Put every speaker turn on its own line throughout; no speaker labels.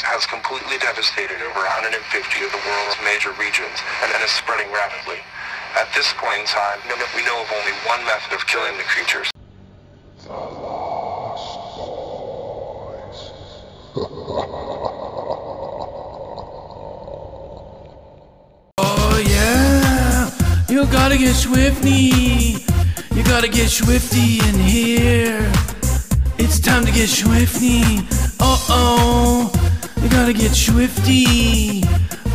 virus has completely devastated over 150 of the world's major regions and is spreading rapidly. At this point in time, we know of only one method of killing the creatures.
The Lost Boys.
Oh yeah, you gotta get swifty. You gotta get swifty in here. It's time to get swifty. Uh oh, you gotta get swifty.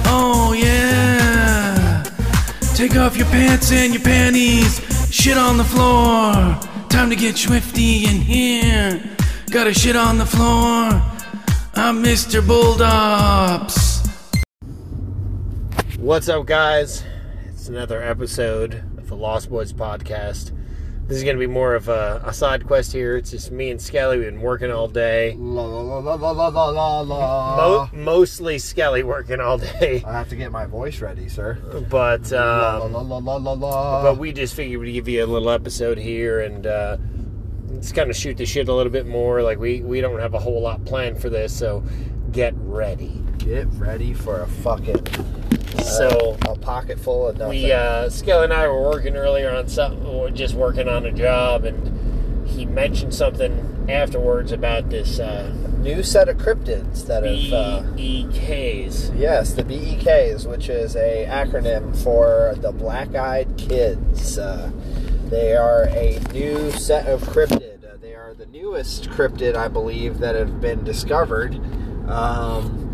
Oh yeah. Take off your pants and your panties. Shit on the floor. Time to get swifty in here. Gotta shit on the floor. I'm Mr. Bulldops.
What's up, guys? It's another episode of the Lost Boys podcast. This is going to be more of a, a, side quest here. It's just me and Skelly. We've been working all day.
La la la la la la la la.
Mo- mostly Skelly working all day.
I have to get my voice ready, sir.
But um,
la, la, um, la, la, la, la.
but we just figured we'd give you a little episode here and uh, just kind of shoot the shit a little bit more. Like we we don't have a whole lot planned for this, so get ready
get ready for a fucking
So
a pocket full of nothing.
we uh, Skelly and I were working earlier on something, we're just working on a job, and he mentioned something afterwards about this uh,
new set of cryptids that have. Uh,
BEKs.
Yes, the BEKs, which is a acronym for the Black-Eyed Kids. Uh, they are a new set of cryptid. Uh, they are the newest cryptid, I believe, that have been discovered. Um,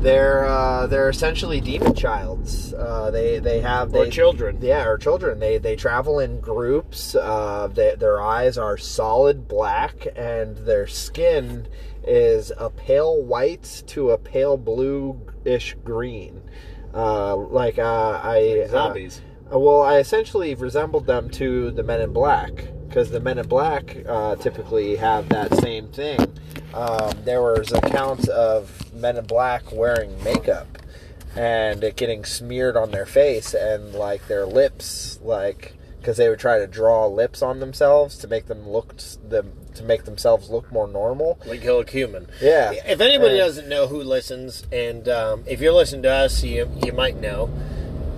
they're uh, they're essentially demon childs. Uh, they they have
Or children.
Yeah, or children. They they travel in groups. Uh, they, their eyes are solid black, and their skin is a pale white to a pale bluish green. Uh, like uh, I
Like zombies.
Uh, well, I essentially resembled them to the Men in Black because the Men in Black uh, typically have that same thing. Um, there was accounts of Men in Black wearing makeup and it getting smeared on their face and like their lips, like because they would try to draw lips on themselves to make them look them to make themselves look more normal.
Like Hill human.
Yeah.
If anybody
And-
doesn't know who listens, and um, if you're listening to us, you, you might know.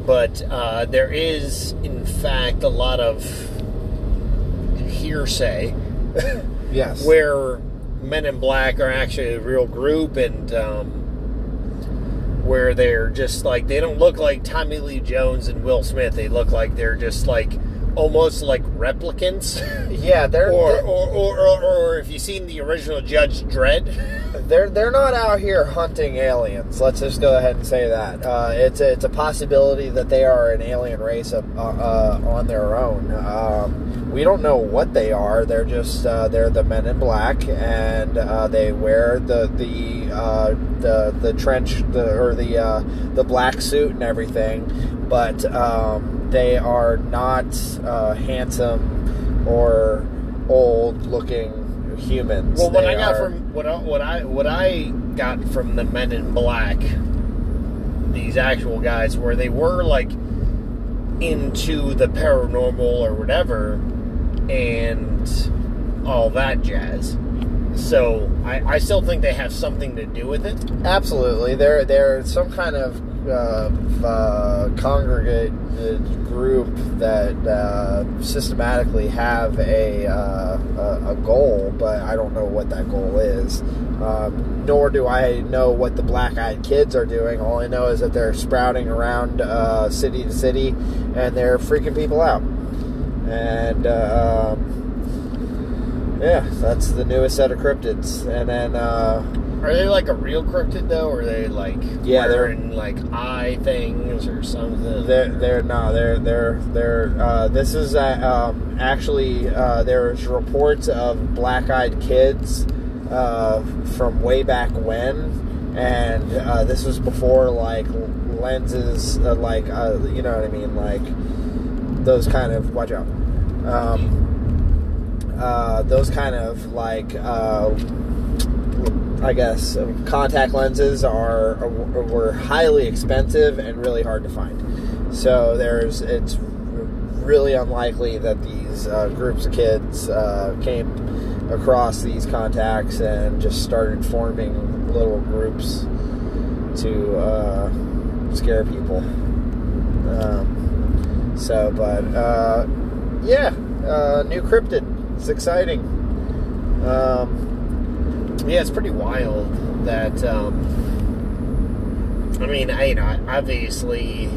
But uh, there is, in fact, a lot of hearsay
Yes.
where Men in Black are actually a real group and um, where they're just like, they don't look like Tommy Lee Jones and Will Smith. They look like they're just like almost like replicants.
Yeah, they're
or,
they're-
or, or, or, or if you've seen the original Judge Dredd.
They're they're not out here hunting aliens. Let's just go ahead and say that. Uh, it's a, it's a possibility that they are an alien race uh, uh, on their own. Um, we don't know what they are. They're just uh, they're the men in black, and uh, they wear the the uh, the the trench the or the uh, the black suit and everything. But um, they are not uh, handsome or old looking humans.
Well, what
They
I got
are-
from what I, what I what I got from the Men in Black, these actual guys, where they were like into the paranormal or whatever, and all that jazz. So I, I still think they have something to do with it.
Absolutely, they're they're some kind of uh, uh, congregate uh, group that uh, systematically have a, uh, a a goal, but I don't know what that goal is. Um, nor do I know what the Black Eyed Kids are doing. All I know is that they're sprouting around uh, city to city, and they're freaking people out. And um, yeah, that's the newest set of cryptids. And then.
Are they like a real cryptid though, or are they like
Yeah, they're-
in like eye things or something?
They're they're no they're they're they're uh, this is uh, um, actually uh, there's reports of black-eyed kids uh, from way back when, and uh, this was before like lenses uh, like uh, you know what I mean? Like those kind of watch out. Um, uh, those kind of like uh, I guess um, contact lenses are, are were highly expensive and really hard to find. So there's it's really unlikely that these these uh, groups of kids uh, came across these contacts and just started forming little groups to uh, scare people. Um, so, but uh, yeah, uh, new cryptid. It's exciting. Um,
Yeah, it's pretty wild that. Um, I mean, I, you know, obviously.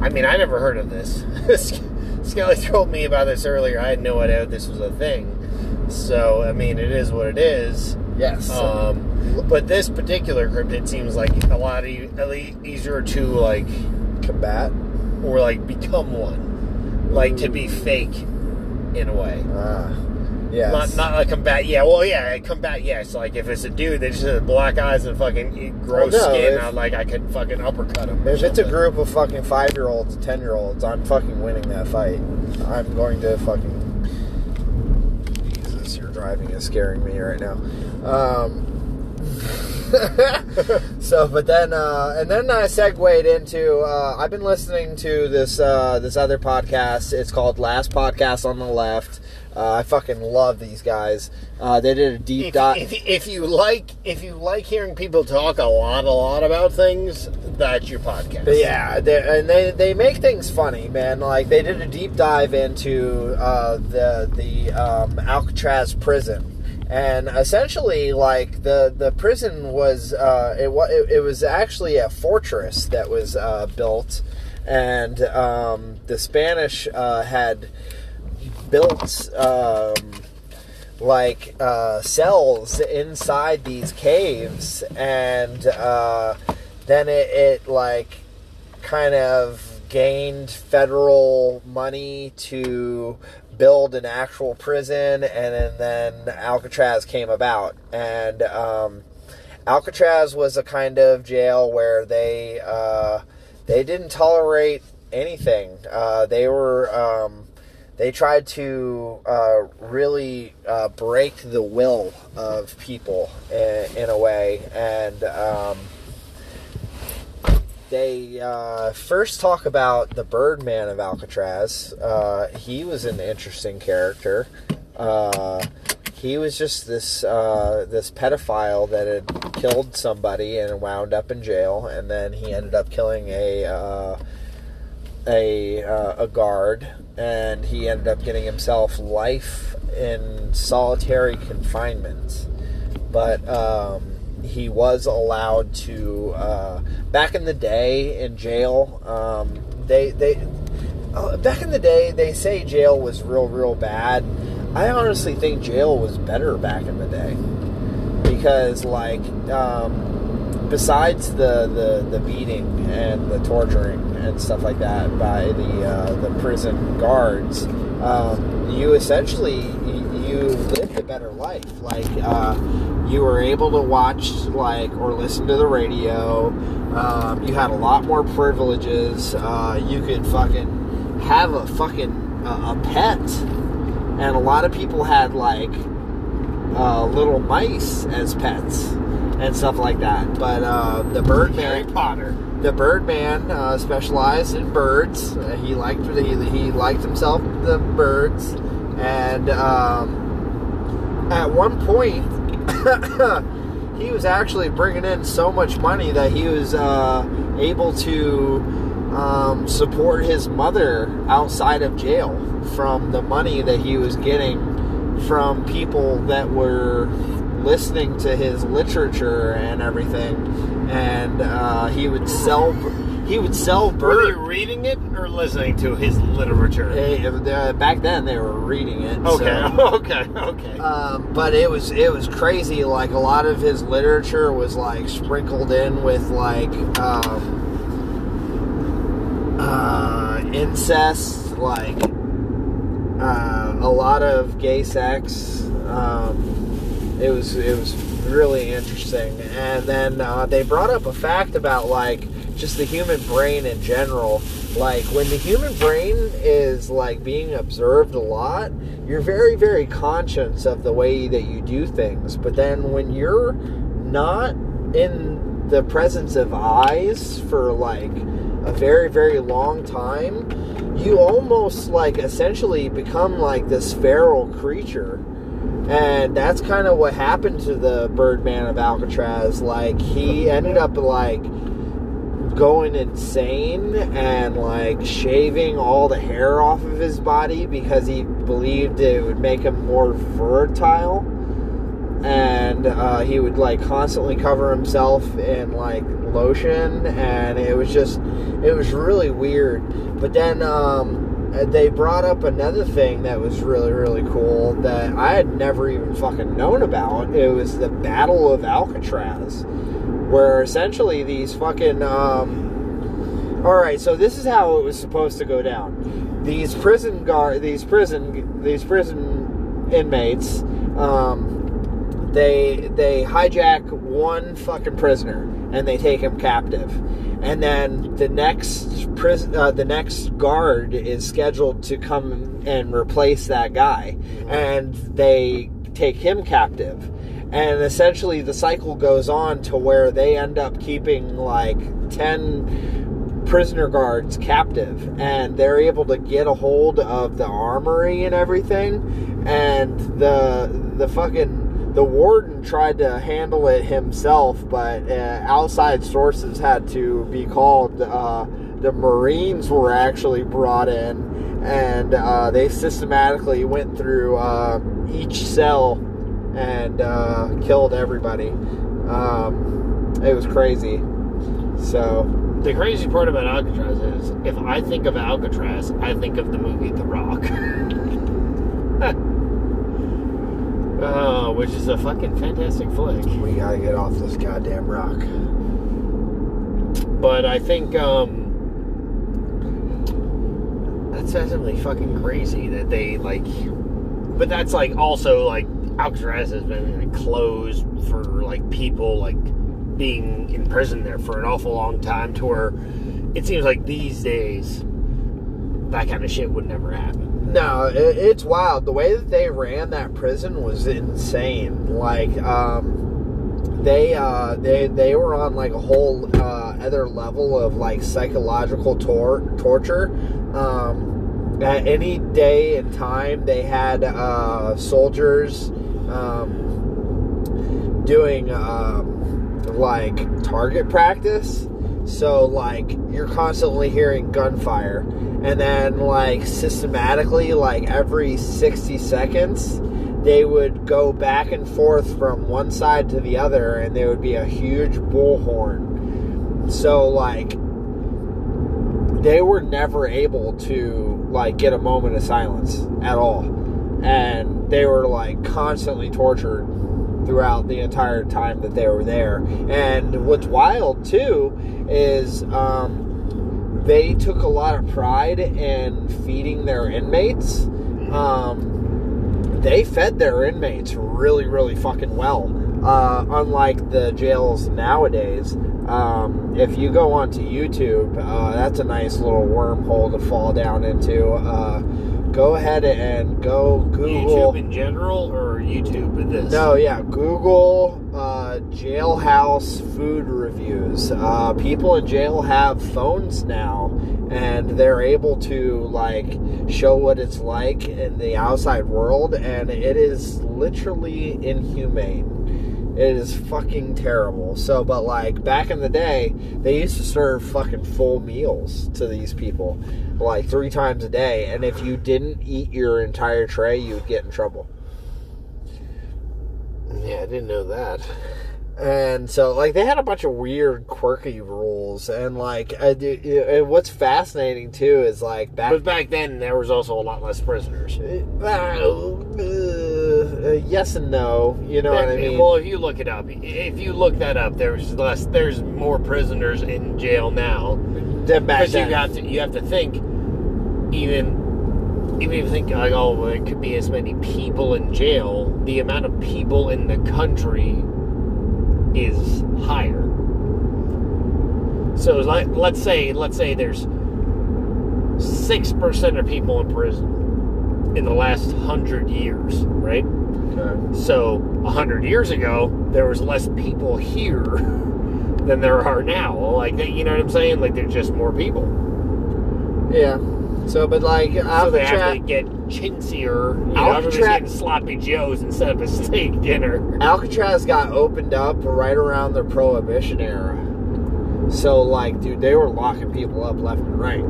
I mean, I never heard of this. Skelly told me about this earlier. I had no idea this was a thing. So, I mean, it is what it is.
yes.
Um, but this particular cryptid seems like a lot e- at least easier to like,
combat.
or like become one, like to be fake, in a way.
Ah, yes.
Not not like combat. Yeah, well, yeah, combat. Yes, like if it's a dude that just has black eyes and fucking gross
Well, no,
skin,
if-
like I could fucking uppercut him. or
If it's a
something.
group of fucking five year olds, ten year olds, I'm fucking winning that fight. I'm going to fucking. Jesus, your driving is scaring me right now. Um, so, but then, uh, and then I segued into. Uh, I've been listening to this uh, this other podcast. It's called Last Podcast on the Left. Uh, I fucking love these guys. Uh, they did a deep
If,
dive.
if, if you like if you like hearing people talk a lot a lot about things, that's your podcast.
But yeah, and they they make things funny, man. Like they did a deep dive into uh, the the um, Alcatraz prison, and essentially, like the the prison was uh, it, it it was actually a fortress that was uh, built, and um, the Spanish uh, had built. Um, like uh, cells inside these caves, and uh, then it, it like kind of gained federal money to build an actual prison, and then, then Alcatraz came about, and um, Alcatraz was a kind of jail where they uh, they didn't tolerate anything. Uh, they were um, they tried to uh, really uh, break the will of people in, in a way, and um, they uh, first talk about the Birdman of Alcatraz. Uh, he was an interesting character. Uh, he was just this uh, this pedophile that had killed somebody and wound up in jail, and then he ended up killing a uh, a uh, a guard, and he ended up getting himself life in solitary confinement. But um, he was allowed to uh, back in the day in jail. Um, they they uh, back in the day they say jail was real real bad. I honestly think jail was better back in the day because like um, besides the, the the beating and the torturing and stuff like that by the uh, the prison guards, um, you essentially you, you lived a better life. Like uh, you were able to watch like or listen to the radio. Um, you had a lot more privileges. Uh, you could fucking have a fucking uh, a pet, and a lot of people had like uh, little mice as pets and stuff like that. But uh, the
Harry
Birdman,
Potter.
the Birdman uh, specialized in birds. Uh, he liked he, he liked himself the birds, and um, at one point. he was actually bringing in so much money that he was uh, able to um, support his mother outside of jail from the money that he was getting from people that were listening to his literature and everything. And uh, he would sell he would sell
Were they reading it or listening to his literature?
uh, back then they were reading it.
Okay,
so-
okay, okay.
um, but it was it was crazy. Like a lot of his literature was like sprinkled in with like um, uh, incest, like uh, a lot of gay sex. Um, it was it was really interesting. And then uh, they brought up a fact about like just the human brain in general. Like when the human brain is like being observed a lot, you're very very conscious of the way that you do things. But then when you're not in the presence of eyes for like a very very long time, you almost like essentially become like this feral creature. And that's kind of what happened to the Birdman of Alcatraz. Like he ended up like going insane and like shaving all the hair off of his body because he believed it would make him more fertile. And uh, he would like constantly cover himself in like lotion. And it was just it was really weird. But then um, they brought up another thing that was really really cool that i had never even fucking known about. It was the battle of alcatraz where essentially these fucking um, all right so this is how it was supposed to go down. These prison guard these prison these prison inmates um, they they hijack one fucking prisoner and they take him captive. And then the next prison uh, the next guard is scheduled to come and replace that guy. And they take him captive and essentially the cycle goes on to where they end up keeping like 10 prisoner guards captive and they're able to get a hold of the armory and everything. And the the fucking the warden tried to handle it himself but uh, outside sources had to be called uh, the marines were actually brought in and uh, they systematically went through uh, each cell and uh, killed everybody um, it was crazy so
The crazy part about Alcatraz is, if I think of Alcatraz, I think of the movie The Rock. uh, which is a fucking fantastic flick.
we gotta get off this goddamn rock
But I think um, that's definitely fucking crazy that they like. But that's like also like Alcatraz has been closed for like people like being in prison there for an awful long time. To where it seems like these days that kind of shit would never happen.
No, it, it's wild. The way that they ran that prison was insane. Like, um, they uh, they they were on like a whole uh, other level of like psychological tor- torture. Um, at any day and time, they had uh, soldiers um, doing um, like target practice. So like you're constantly hearing gunfire, and then like systematically, like every sixty seconds, they would go back and forth from one side to the other, and there would be a huge bullhorn. So like they were never able to like get a moment of silence at all, and they were like constantly tortured throughout the entire time that they were there. And what's wild too is um, they took a lot of pride in feeding their inmates. Um, they fed their inmates really, really fucking well. Uh, unlike the jails nowadays, um, if you go onto YouTube, uh, that's a nice little wormhole to fall down into. Uh, go ahead and go Google.
YouTube in general or YouTube in this?
No, yeah, Google uh, jailhouse food reviews. Uh, people in jail have phones now, and they're able to like show what it's like in the outside world, and it is literally inhumane. It is fucking terrible. So, but like back in the day, they used to serve fucking full meals to these people, like three times a day. And if you didn't eat your entire tray, you would get in trouble.
Yeah, I didn't know that.
And so, like, they had a bunch of weird, quirky rules. And like, I do, and what's fascinating too is like back.
But back then, there was also a lot less prisoners.
Uh, yes and no. You know what I mean?
Well, if you look it up, if you look that up, there's less. There's more prisoners in jail now.
Then back
Because you
then.
have to, you have to think, even, even if you think like, oh, well, it could be as many people in jail. The amount of people in the country is higher. So, like, let's say, let's say there's six percent of people in prison in the last hundred years, right?
Okay.
So, a hundred years ago, there was less people here than there are now. Like, you know what I'm saying? Like, there's just more people.
Yeah. So, but like
So they have to
Alcatraz,
get chintzier. You know,
Alcatraz-
getting sloppy joes instead of a steak dinner.
Alcatraz got opened up right around the Prohibition era. So, like, dude, they were locking people up left and right.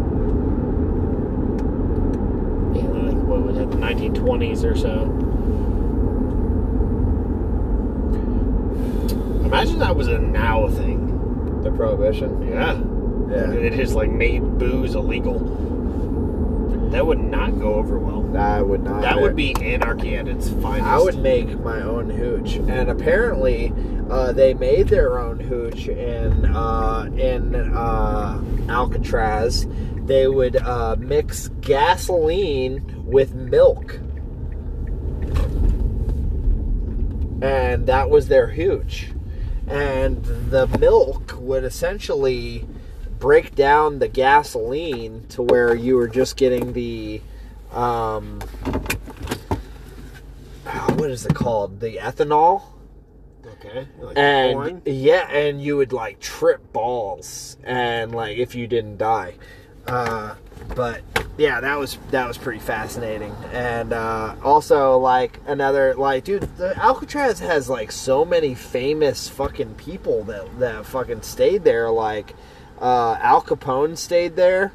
Yeah, like what was it, the 1920s or so? Imagine that was a now thing.
The Prohibition.
Yeah.
Yeah.
They just like made booze illegal. That would not go over well.
That would not.
That would be anarchy at its finest.
I would make my own hooch, and apparently, uh, they made their own hooch in uh, in uh, Alcatraz. They would uh, mix gasoline with milk, and that was their hooch. And the milk would essentially break down the gasoline to where you were just getting the um, what is it called? The ethanol.
Okay. Like
And
corn?
yeah, and you would like trip balls and like if you didn't die. Uh, but yeah, that was that was pretty fascinating. And uh, also like another like dude, the Alcatraz has like so many famous fucking people that that fucking stayed there. Like uh, Al Capone stayed there,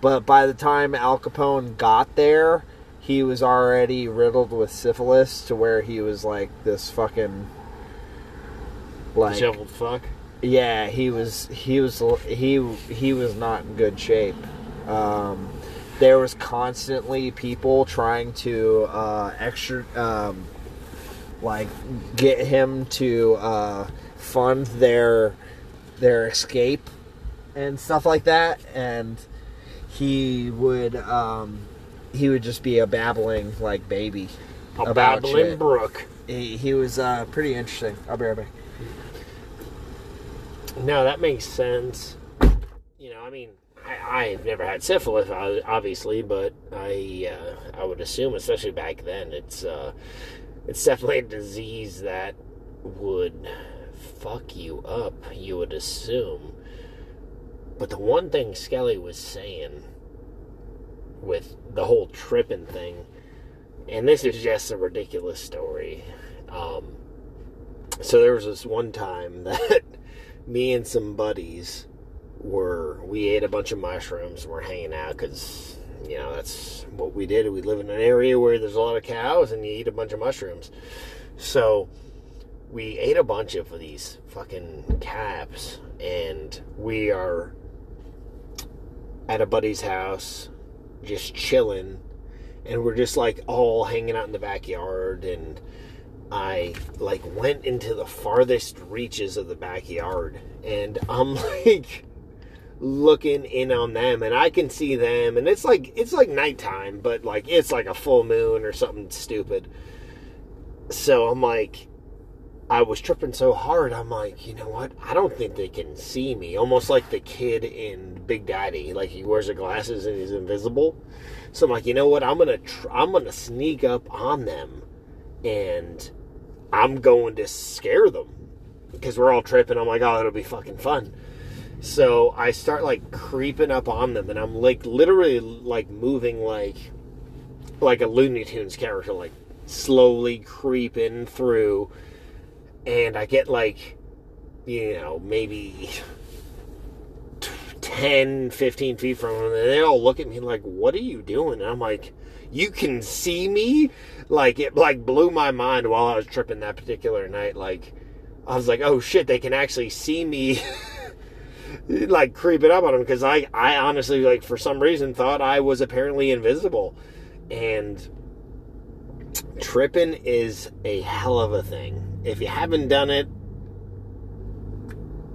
but by the time Al Capone got there, he was already riddled with syphilis to where he was like this fucking like
Disheveled fuck.
yeah he was he was he he was not in good shape um, there was constantly people trying to uh, extra um, like get him to uh, fund their their escape and stuff like that and he would um, he would just be a babbling like baby
A
about
babbling
shit.
brook.
he, he was uh, pretty interesting i'll be right back
No, that makes sense. You know, I mean, I, I've never had syphilis, obviously, but I uh, I would assume, especially back then, it's uh, it's definitely a disease that would fuck you up. You would assume. But the one thing Skelly was saying with the whole tripping thing, and this is just a ridiculous story. Um, so there was this one time that me and some buddies were we ate a bunch of mushrooms and we're hanging out because you know that's what we did we live in an area where there's a lot of cows and you eat a bunch of mushrooms so we ate a bunch of these fucking caps and we are at a buddy's house just chilling and we're just like all hanging out in the backyard and I like went into the farthest reaches of the backyard and I'm like looking in on them and I can see them and it's like it's like nighttime but like it's like a full moon or something stupid. So I'm like I was tripping so hard I'm like, you know what? I don't think they can see me. Almost like the kid in Big Daddy, like he wears the glasses and he's invisible. So I'm like, you know what? I'm to tr- I'm to sneak up on them and I'm going to scare them because we're all tripping. I'm like, oh, it'll be fucking fun. So I start like creeping up on them, and I'm like literally like moving like like a Looney Tunes character, like slowly creeping through, and I get like you know maybe 10, 15 feet from them, and they all look at me like, "What are you doing?" And I'm like, "You can see me." Like it like blew my mind while I was tripping that particular night. Like I was like, "Oh shit, they can actually see me." like creeping up on them because I, I honestly like for some reason thought I was apparently invisible, and tripping is a hell of a thing. If you haven't done it,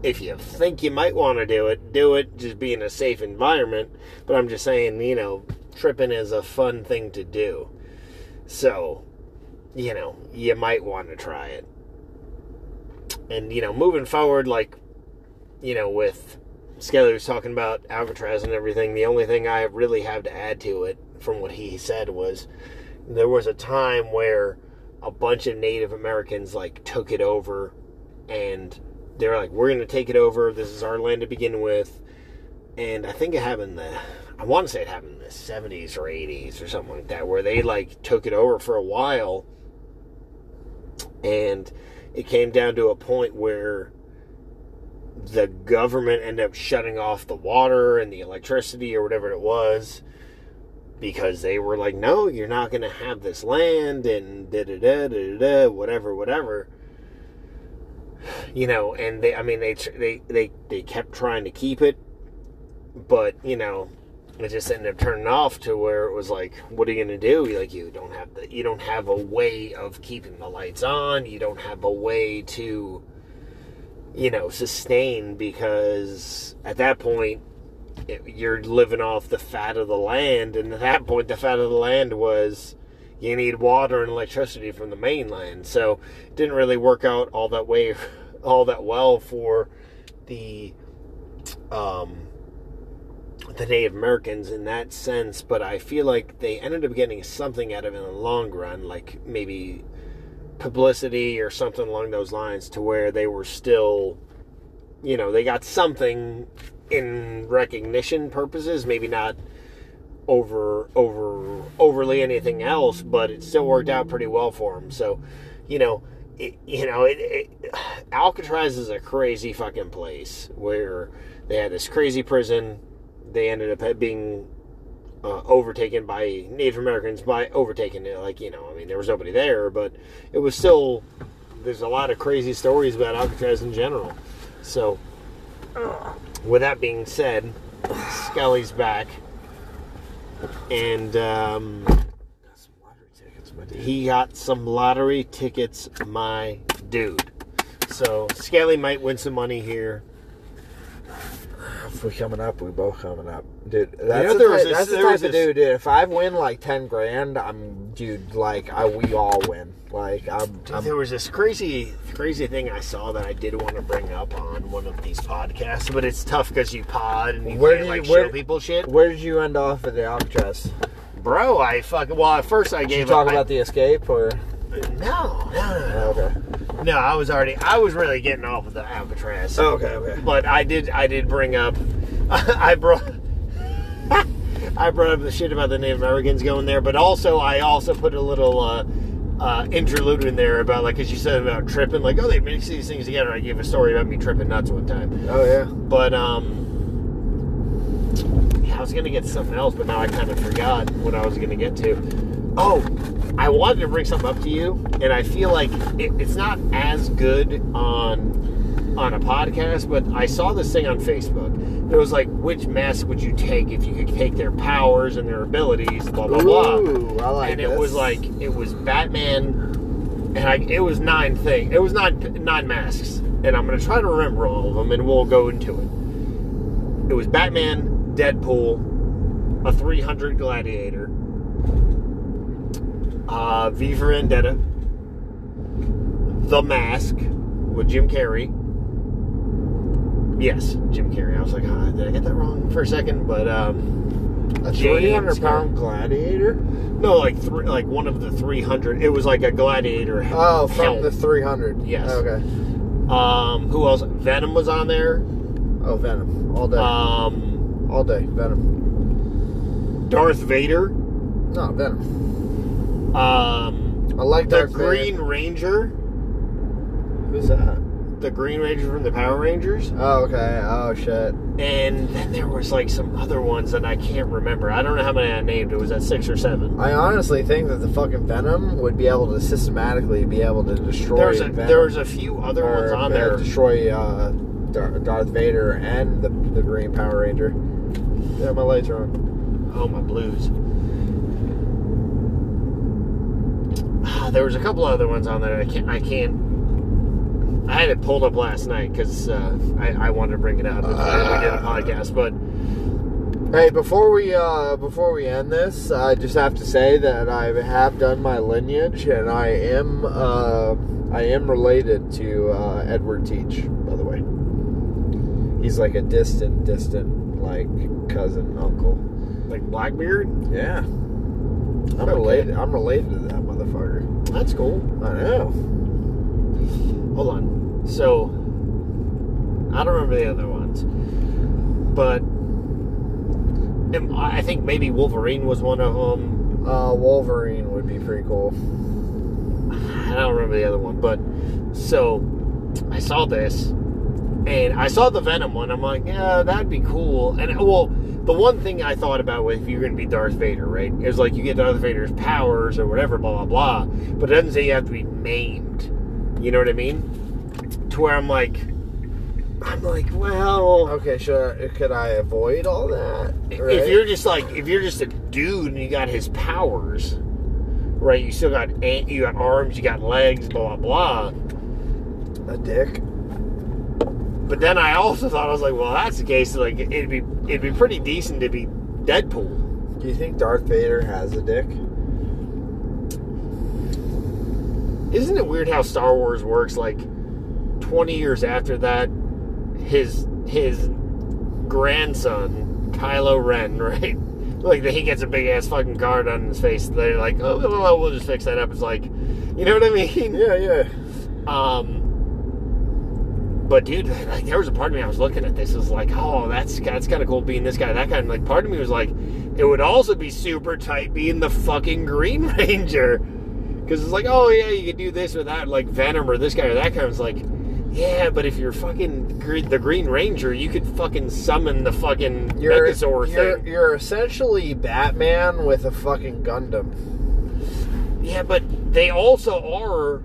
if you think you might want to do it, do it. Just be in a safe environment. But I'm just saying, you know, tripping is a fun thing to do. So, you know, you might want to try it. And, you know, moving forward, like, you know, with Skelly was talking about Alcatraz and everything, the only thing I really have to add to it from what he said was there was a time where a bunch of Native Americans, like, took it over and they were like, "We're going to take it over. This is our land to begin with." And I think it happened the I want to say it happened in the 70s or 80s or something like that, where they like took it over for a while, and it came down to a point where the government ended up shutting off the water and the electricity or whatever it was because they were like, no, you're not going to have this land and da da da da da whatever, whatever. You know, and they, I mean, they they they they kept trying to keep it, but you know, it just ended up turning off to where it was like, what are you going to do? Like, you don't have the, you don't have a way of keeping the lights on. You don't have a way to, you know, sustain because at that point you're living off the fat of the land, and at that point the fat of the land was you need water and electricity from the mainland. So it didn't really work out all that way, all that well for the. Um, the Native Americans in that sense, but I feel like they ended up getting something out of it in the long run, like maybe publicity or something along those lines, to where they were still, you know, they got something in recognition purposes, maybe not over over overly anything else, but it still worked out pretty well for them. So, you know, it, you know, it, it, Alcatraz is a crazy fucking place where they had this crazy prison. They ended up being uh, overtaken by Native Americans by overtaken it like you know I mean there was nobody there but it was still there's a lot of crazy stories about Alcatraz in general. So with that being said Skelly's back. And um, he got some lottery tickets my dude. So Skelly might win some money here
if we coming up, we both coming up, dude. That's
know,
the
was
type,
this-
that's the type of
this-
dude, dude. If I win like ten grand, I'm dude. Like I, we all win. Like I'm, I'm
there was this crazy, crazy thing I saw that I did want to bring up on one of these podcasts, but it's tough because you pod and you
Where
can't
you-
like
where-
show people shit.
Where did you end off at the Alcatraz?
Bro, I fucking well at first I
Did
gave
you talk
up,
about the escape or?
No, no, no,
Okay.
no. I was already, I was really getting off of the Alcatraz.
Okay. Okay.
But I did, I did bring up, I brought. I brought up the shit about the Native Americans going there, but also I also put a little uh, uh, interlude in there about like, as you said about tripping, like, oh, they mix these things together. I gave a story about me tripping nuts one time.
Oh yeah.
But um, yeah, I was gonna get something else, but now I kind of forgot what I was gonna get to. Oh, I wanted to bring something up to you, and I feel like it, it's not as good on on a podcast, but I saw this thing on Facebook. It was like, which mask would you take if you could take their powers and their abilities? Blah blah blah.
Ooh, I like
and it
this.
was like it was Batman, and I, it was nine thing. It was nine nine masks, and I'm gonna try to remember all of them, and we'll go into it. It was Batman, Deadpool, a 300 Gladiator, uh, V for Vendetta, The Mask with Jim Carrey. Yes, Jim Carrey. I was like, ah, did I get that wrong for a second? But um,
a three hundred pound gladiator.
no, like three, like one of the 300. It was like a gladiator.
Oh, from
helm.
the three hundred.
Yes.
Okay.
Um, who else? Venom was on there.
Oh, Venom. All day.
Um,
All day. Venom.
Darth Vader.
No, Venom.
Um,
I like
the
Darth Vader.
Green Ranger.
Who's that?
The Green Ranger from the Power Rangers.
Oh, okay. Oh, shit.
And then there was like some other ones that I can't remember. I don't know how many I named. It was at six or seven.
I honestly think that the fucking Venom would be able to systematically be able to destroy.
There's a
Venom,
there was a few other
or,
ones on
uh,
there.
Destroy uh, Dar- Darth Vader and the the Green Power Ranger. Yeah, my lights are on.
Oh my blues. Ah, There was a couple other ones on there. I can't. I can't. I had it pulled up last night because uh, I, I wanted to bring it up. before we did a podcast, but
Hey, before we uh, before we end this, I just have to say that I have done my lineage, and I am uh, I am related to uh, Edward Teach. By the way, he's like a distant, distant like cousin, uncle.
like Blackbeard,
Yeah, I'm related. I'm related to that motherfucker.
that's cool.
I know.
Hold on. So I don't remember the other ones, but I think maybe Wolverine was one of them.
Uh, Wolverine would be pretty cool.
I don't remember the other one, but so I saw this, and I saw the Venom one. I'm like, yeah, that'd be cool. And well, the one thing I thought about with if you're going to be Darth Vader, right, is like you get Darth Vader's powers or whatever, blah blah blah. But it doesn't say you have to be maimed. You know what I mean? To where I'm like, I'm like, well,
Okay, sure. Could I avoid all that?
if you're just like, if you're just a dude and you got his powers, right? You still got you got arms, you got legs, blah blah blah.
a dick.
But then I also thought I was like, well, that's the case. Like, it'd be it'd be pretty decent to be Deadpool.
Do you think Darth Vader has a dick?
Isn't it weird how Star Wars works? Like, twenty years after that, his his grandson Kylo Ren, right? Like he gets a big ass fucking guard on his face. They're like, oh, well, just fix that up. It's like, you know what I mean?
Yeah, yeah.
Um, but dude, like there was a part of me I was looking at this was like, oh, that's that's kind of cool being this guy, that guy. And like part of me was like, it would also be super tight being the fucking Green Ranger, because it's like, oh yeah, you could do this or that, like Venom or this guy or that guy. It's like, yeah, but if you're fucking the Green Ranger, you could fucking summon the fucking
You're,
Megazord
you're,
thing.
you're essentially Batman with a fucking Gundam.
Yeah, but they also are.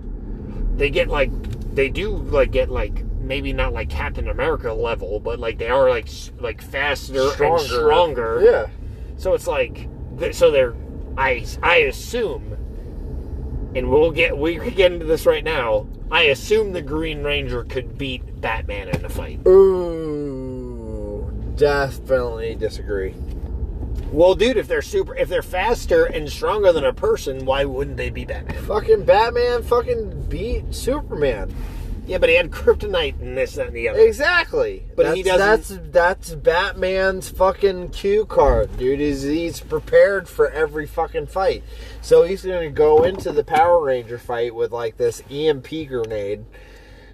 They get like they do like get like maybe not like Captain America level, but like they are like like faster and stronger.
Yeah.
So it's like so they're I I assume, and we'll get we could get into this right now. I assume the Green Ranger could beat Batman in a fight.
Ooh, definitely disagree.
Well, dude, if they're super, if they're faster and stronger than a person, why wouldn't they be Batman?
Fucking Batman fucking beat Superman.
Yeah, but he had kryptonite and this, that, and the other.
Exactly.
But
that's,
he doesn't-
That's that's Batman's fucking cue card, dude. He's he's prepared for every fucking fight. So he's gonna go into the Power Ranger fight with like this EMP grenade.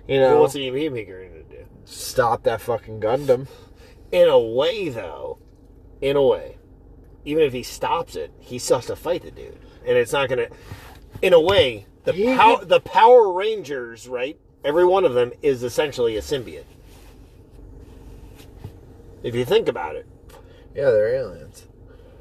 You know,
Well, what's an EMP grenade to do?
stop that fucking Gundam.
In a way, though, in a way, even if he stops it, he still has to fight the dude, and it's not going to. In a way, the
He-
pow- the Power Rangers, right? Every one of them is essentially a symbiote. If you think about it,
Yeah, they're aliens.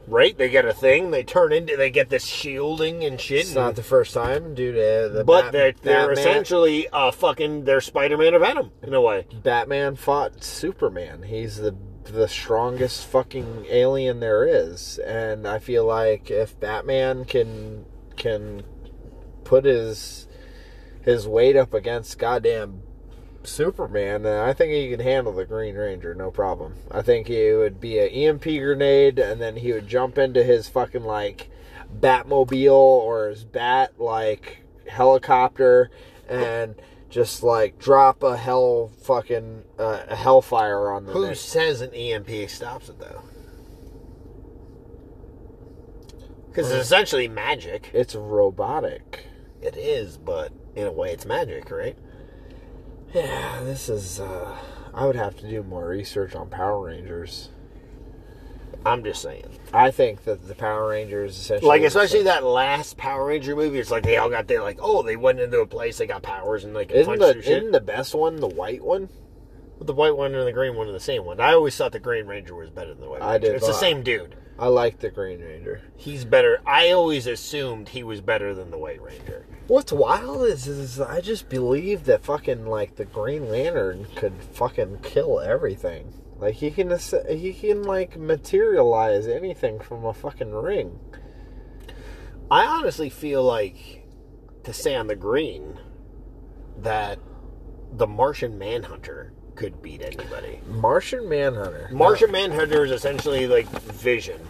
right? They get a thing, they turn into, they get this shielding and shit.
It's not the first time, dude. Uh, the
but
Bat-
they're they're
Batman,
essentially uh, fucking they're Spider-Man or Venom in a way.
Batman fought Superman. He's the the strongest fucking alien there is, and I feel like if Batman can can put his his weight up against goddamn Superman, I think he can handle the Green Ranger, no problem. I think he would be an EMP grenade, and then he would jump into his fucking like Batmobile or his Bat like helicopter, and just like drop a hell fucking uh, a hellfire on the
Who
neck.
says an EMP stops it though? Because it's essentially magic.
It's robotic.
It is, but in a way, it's magic, right?
Yeah, this is. uh I would have to do more research on Power Rangers.
I'm just saying.
I think that the Power Rangers essentially
Like, especially that last Power Ranger movie, it's like they all got their like, oh, they went into a place, they got powers, and could
Isn't the
shit.
isn't the best one the white one?
the white one and the green one are the same one. I always thought the Green Ranger was better than the White
I
Ranger.
did
It's the same dude.
I like the Green Ranger.
He's better. I always assumed he was better than the White Ranger.
What's wild is, is I just believe that fucking like the Green Lantern could fucking kill everything. Like he can he can like materialize anything from a fucking ring.
I honestly feel like, to stay on the green, that the Martian Manhunter could beat anybody.
Martian Manhunter.
Martian Manhunter is essentially like Vision.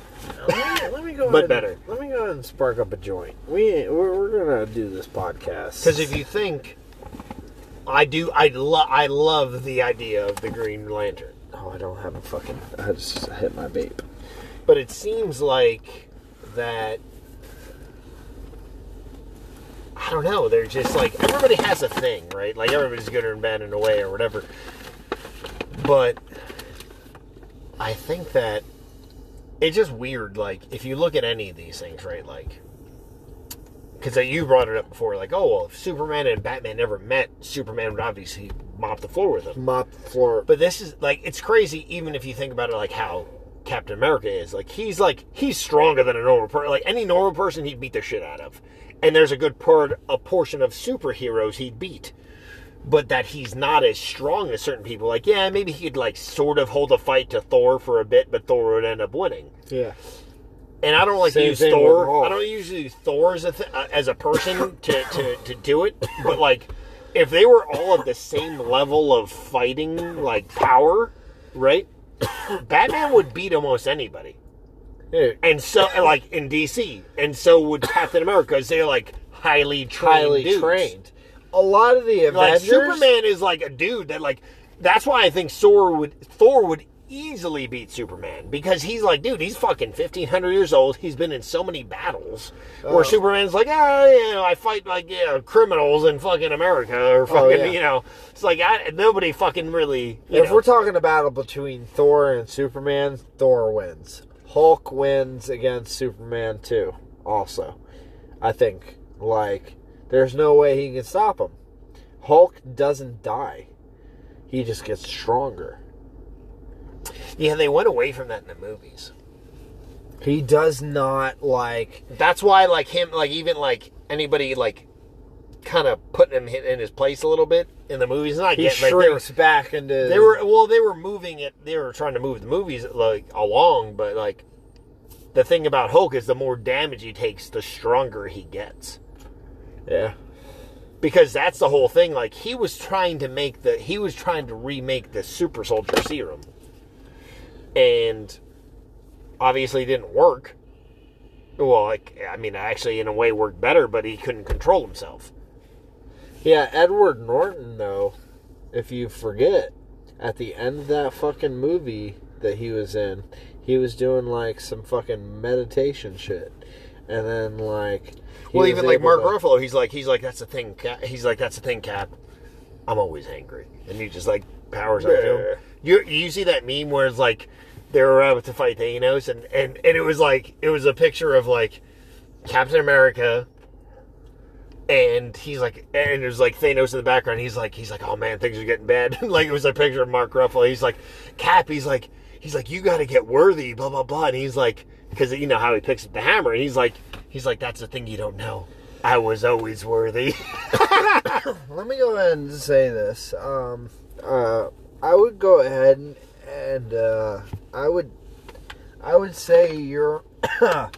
let me, let me go
But
ahead,
better.
Let me go ahead and spark up a joint. We we're, we're gonna do this podcast
Because if you think, I do, I love, I love the idea of the Green Lantern,
oh I don't have a fucking I just hit my vape.
but it seems like that. I don't know. They're just like everybody has a thing, right? Like everybody's good or bad in a way or whatever. But I think that it's just weird. Like, if you look at any of these things, right? Like, because you brought it up before, like, oh, well, if Superman and Batman never met, Superman would obviously mop the floor with him.
Mop the floor.
But this is like it's crazy, even if you think about it, like how Captain America is. Like he's like he's stronger than a normal person. Like any normal person, he'd beat the shit out of. And there's a good part, a portion of superheroes he'd beat. But that he's not as strong as certain people. Like yeah, maybe he could like sort of hold a fight to Thor for a bit, but Thor would end up winning.
yeah.
And I don't like to use Thor. I don't usually use Thor as a th- uh, as a person to, to to do it. But like, if they were all at the same level of fighting, like power, right? Batman would beat almost anybody,
Yeah.
and so like in DC, and so would Captain America, they're like highly trained
Highly
dudes.
trained. A lot of the
Like Superman is like a dude that like. That's why I think Thor would Thor would easily beat Superman because he's like, dude, he's fucking fifteen hundred years old. He's been in so many battles where
Oh.
Superman's like, ah, you know, I fight like yeah, criminals in fucking America or fucking,
Oh, yeah.
you know, it's like I, nobody fucking really. You
If
know,
we're talking a battle between Thor and Superman, Thor wins. Hulk wins against Superman too. Also, I think like there's no way he can stop him. Hulk doesn't die; he just gets stronger.
yeah, they went away from that in the movies.
He does not like.
That's why, like him, like even like anybody, like kind of putting him in his place a little bit in the movies. Not
He
getting like, they were-
shrinks back into.
They were well, they were moving it. They were trying to move the movies like along, but like the thing about Hulk is the more damage he takes, the stronger he gets.
Yeah.
Because that's the whole thing. Like he was trying to make the he was trying to remake the super soldier serum, and obviously didn't work. Well, like I mean, actually, in a way, worked better, but he couldn't control himself.
Yeah, Edward Norton though, if you forget, at the end of that fucking movie that he was in, he was doing like some fucking meditation shit. And then like
well, even like Mark
to-
Ruffalo, he's like, he's like, that's the thing. Cap. He's like, that's the thing, Cap. I'm always angry, and he just like powers up to. You you see that meme where it's like they were about to fight Thanos, and and and it was like it was a picture of like Captain America. And he's like, and there's like Thanos in the background. He's like, he's like, oh man, things are getting bad. like it was a picture of Mark Ruffalo. He's like, Cap. He's like, he's like, you got to get worthy, blah blah blah. And he's like, because you know how he picks up the hammer. And he's like, he's like, that's the thing you don't know. I was always worthy.
Let me go ahead and say this. Um, uh, I would go ahead and, uh, I would, I would say you're,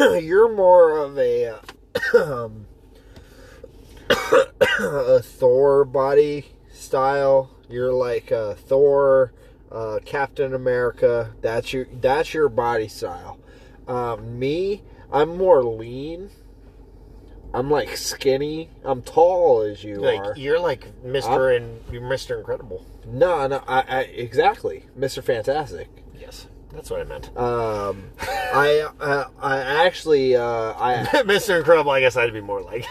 you're more of a, um, a Thor body style. You're like uh, Thor, uh, Captain America. That's your that's your body style. Um, me, I'm more lean. I'm like skinny. I'm tall as you
like
are.
you're like Mister and you're Mister Incredible.
No, no, I, I exactly, Mr. Fantastic.
Yes, that's what I meant.
Um, I, uh, I actually, uh, I,
Mister Incredible. I guess I'd be more like.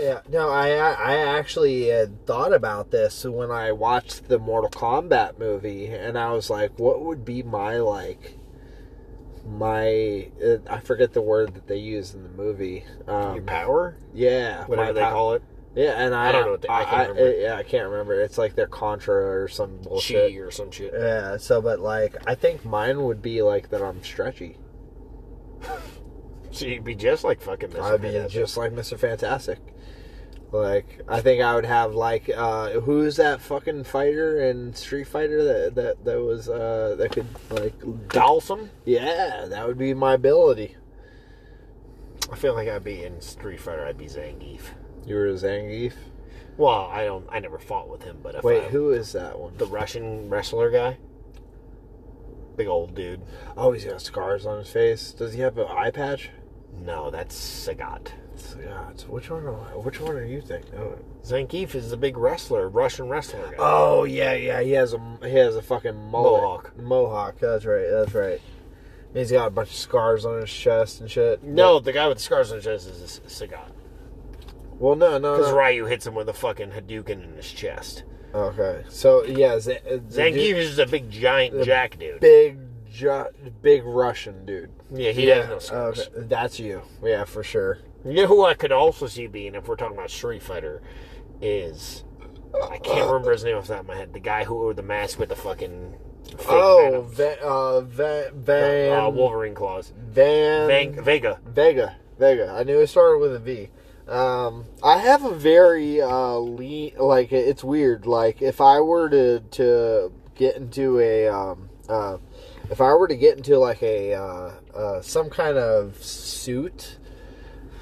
Yeah, no, I, I actually had thought about this when I watched the Mortal Kombat movie, and I was like, what would be my like, my, uh, I forget the word that they use in the movie. Um,
Your power,
yeah,
whatever they
pow-
call it,
Yeah, and I,
I don't know what they- I can't remember.
yeah, I can't remember. It's like their Contra or some bullshit.
chi or some shit.
Yeah, so but like I think mine would be like that I'm stretchy.
So you'd be just like fucking Mister.
I'd be just like Mr. Fantastic. Like I think I would have like uh who's that fucking fighter in Street Fighter that that that was uh that could like
Dhalsim.
yeah, that would be my ability.
I feel like I'd be in Street Fighter. I'd be Zangief.
You were Zangief.
Well, I don't. I never fought with him, but if
Wait,
I,
who is that one?
the Russian wrestler guy, big old dude.
Oh, he's got scars on his face. Does he have an eye patch?
No, that's Sagat.
God, so which one? Are, which one are you thinking? Oh.
Zangief is the big wrestler, Russian wrestler guy.
Oh yeah, yeah. He has a he has a fucking.
Mohawk.
Mohawk. That's right. That's right. He's got a bunch of scars on his chest and shit.
no, the guy with the scars on his chest is a Sagat.
Well, no, no,
Because
no.
Ryu hits him with a fucking Hadouken in his chest.
Okay, so yeah, Z- uh,
Zangief is a big giant jack dude.
big, big Russian dude.
Yeah, he has no scars.
Okay, that's you. Yeah, for sure.
You know who I could also see being, if we're talking about Street Fighter, is I can't remember his name off the top of my head. The guy who wore the mask with the fucking
Oh,
venom.
Va- uh, Va- Van,
uh, Wolverine claws.
Van,
Van- Vega.
Vega, Vega. I knew it started with a V. Um, I have a very uh, lean, like it's weird. Like if I were to to get into a, um, uh, if I were to get into like a uh, uh, some kind of suit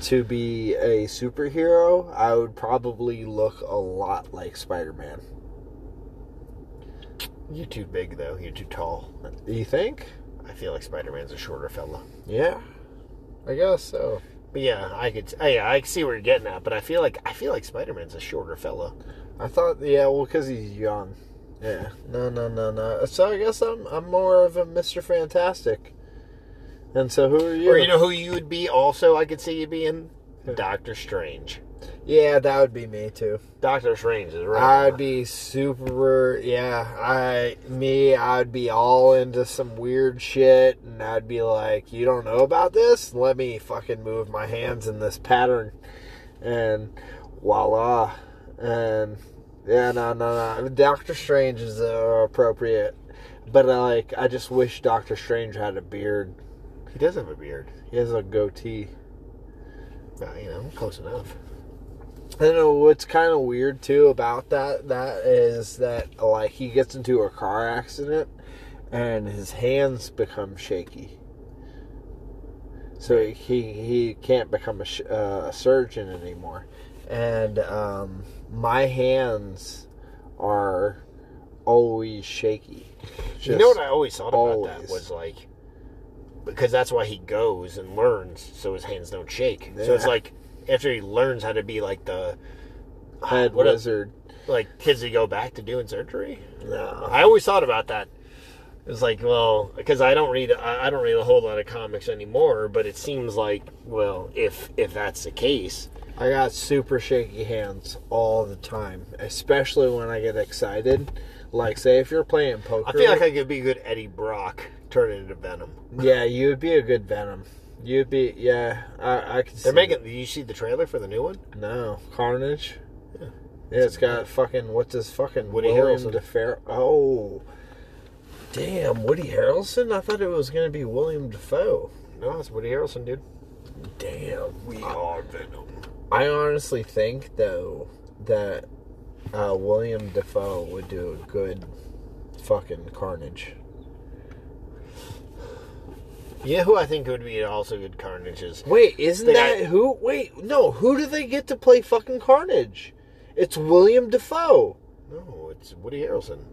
to be a superhero, I would probably look a lot like Spider Man.
You're too big though. You're too tall.
You think?
I feel like Spider Man's a shorter fella.
Yeah, I guess so.
But yeah, I could. oh, yeah, I see where you're getting at. But I feel like I feel like Spider Man's a shorter fella.
I thought, yeah, well, because he's young. Yeah. No, no, no, no. So I guess I'm I'm more of a Mister Fantastic. And so who are you?
Or you know who you would be? Also, I could see you being Doctor Strange.
Yeah, that would be me too.
Doctor Strange is right.
I'd be super. Yeah, I me. I'd be all into some weird shit, and I'd be like, "You don't know about this? Let me fucking move my hands in this pattern," and voila. And yeah, no, no, no. Doctor Strange is uh, appropriate, but I like. I just wish Doctor Strange had a beard.
He does have a beard.
He has a goatee.
Well, you know, close enough.
I know what's kind of weird too about that. That is that like he gets into a car accident and his hands become shaky. So he he can't become a, sh- uh, a surgeon anymore, and um, my hands are always shaky.
you know what I always thought about
always.
that was like because that's why he goes and learns so his hands don't shake. So it's like after he learns how to be like the
head
what a-
wizard.
like kids that go back to doing surgery.
No.
I always thought about that. It was like, well, because I don't read, I I don't read a whole lot of comics anymore. But it seems like, well, if if that's the case,
I got super shaky hands all the time, especially when I get excited. Like, say, if you're playing poker,
I feel like I could be good Eddie Brock, turn into Venom.
yeah, you would be a good Venom. You'd be, yeah, I, I can.
They're
see
making. Did you see the trailer for the new one?
no Carnage.
Yeah.
Yeah, it's got fucking what's his fucking
Woody
William
Harrelson.
Dafoe. Oh, damn, Woody Harrelson. I thought it was gonna be William Dafoe.
No, it's Woody Harrelson, dude.
Damn,
We are Venom.
I honestly think though that uh, William Dafoe would do a good fucking Carnage.
You know who I think would be also good Carnage is
Wait, isn't that
guy-
who? Wait, no. Who do they get to play fucking Carnage? It's William Dafoe.
no, it's Woody Harrelson.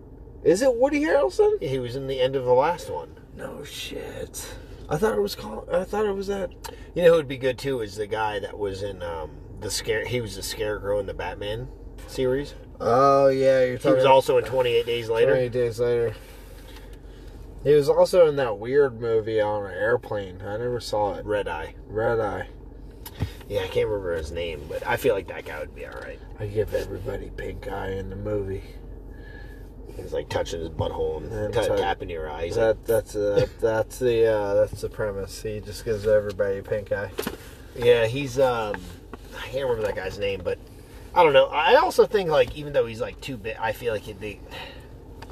Is it Woody Harrelson?
He was in the end of the last one.
No shit. I thought it was called. I thought it was that.
You know who would be good too is the guy that was in um, the scare. He was the Scarecrow in the Batman series.
Oh yeah, you're
He was also in Twenty Eight Days Later.
Twenty Eight days later. He was also in that weird movie on an airplane. I never saw it.
Red Eye.
Red Eye.
Yeah, I can't remember his name, but I feel like that guy would be all right.
I give everybody pink eye in the movie.
He's like touching his butthole and
And
ta-
so-
tapping your eyes. like,
That that's uh, that's the uh, that's the premise. He just gives everybody pink eye.
yeah, he's um, I can't remember that guy's name, but I don't know. I also think like even though he's like too big, I feel like the.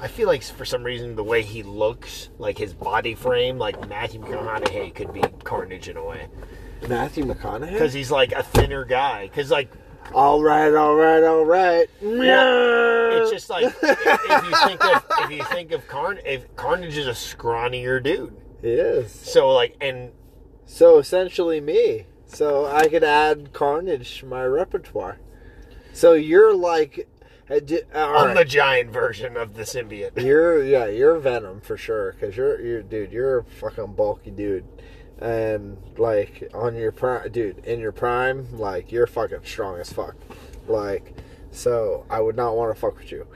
I feel like for some reason the way he looks, like his body frame, like Matthew McConaughey could be Carnage in a way,
Matthew McConaughey.
because he's like a thinner guy. Because like
all right, all right, all right.
it's just like if you think of if you think of Carn, if Carnage is a scrawnier dude,
He is.
so like and
So essentially me. So I could add Carnage to my repertoire. So you're like, uh, di-
I'm
right.
the giant version of the symbiote.
You're yeah, you're Venom for sure. Cause you're you're dude, you're a fucking bulky dude, and like on your prime, dude, in your prime, like you're fucking strong as fuck. Like, so I would not want to fuck with you.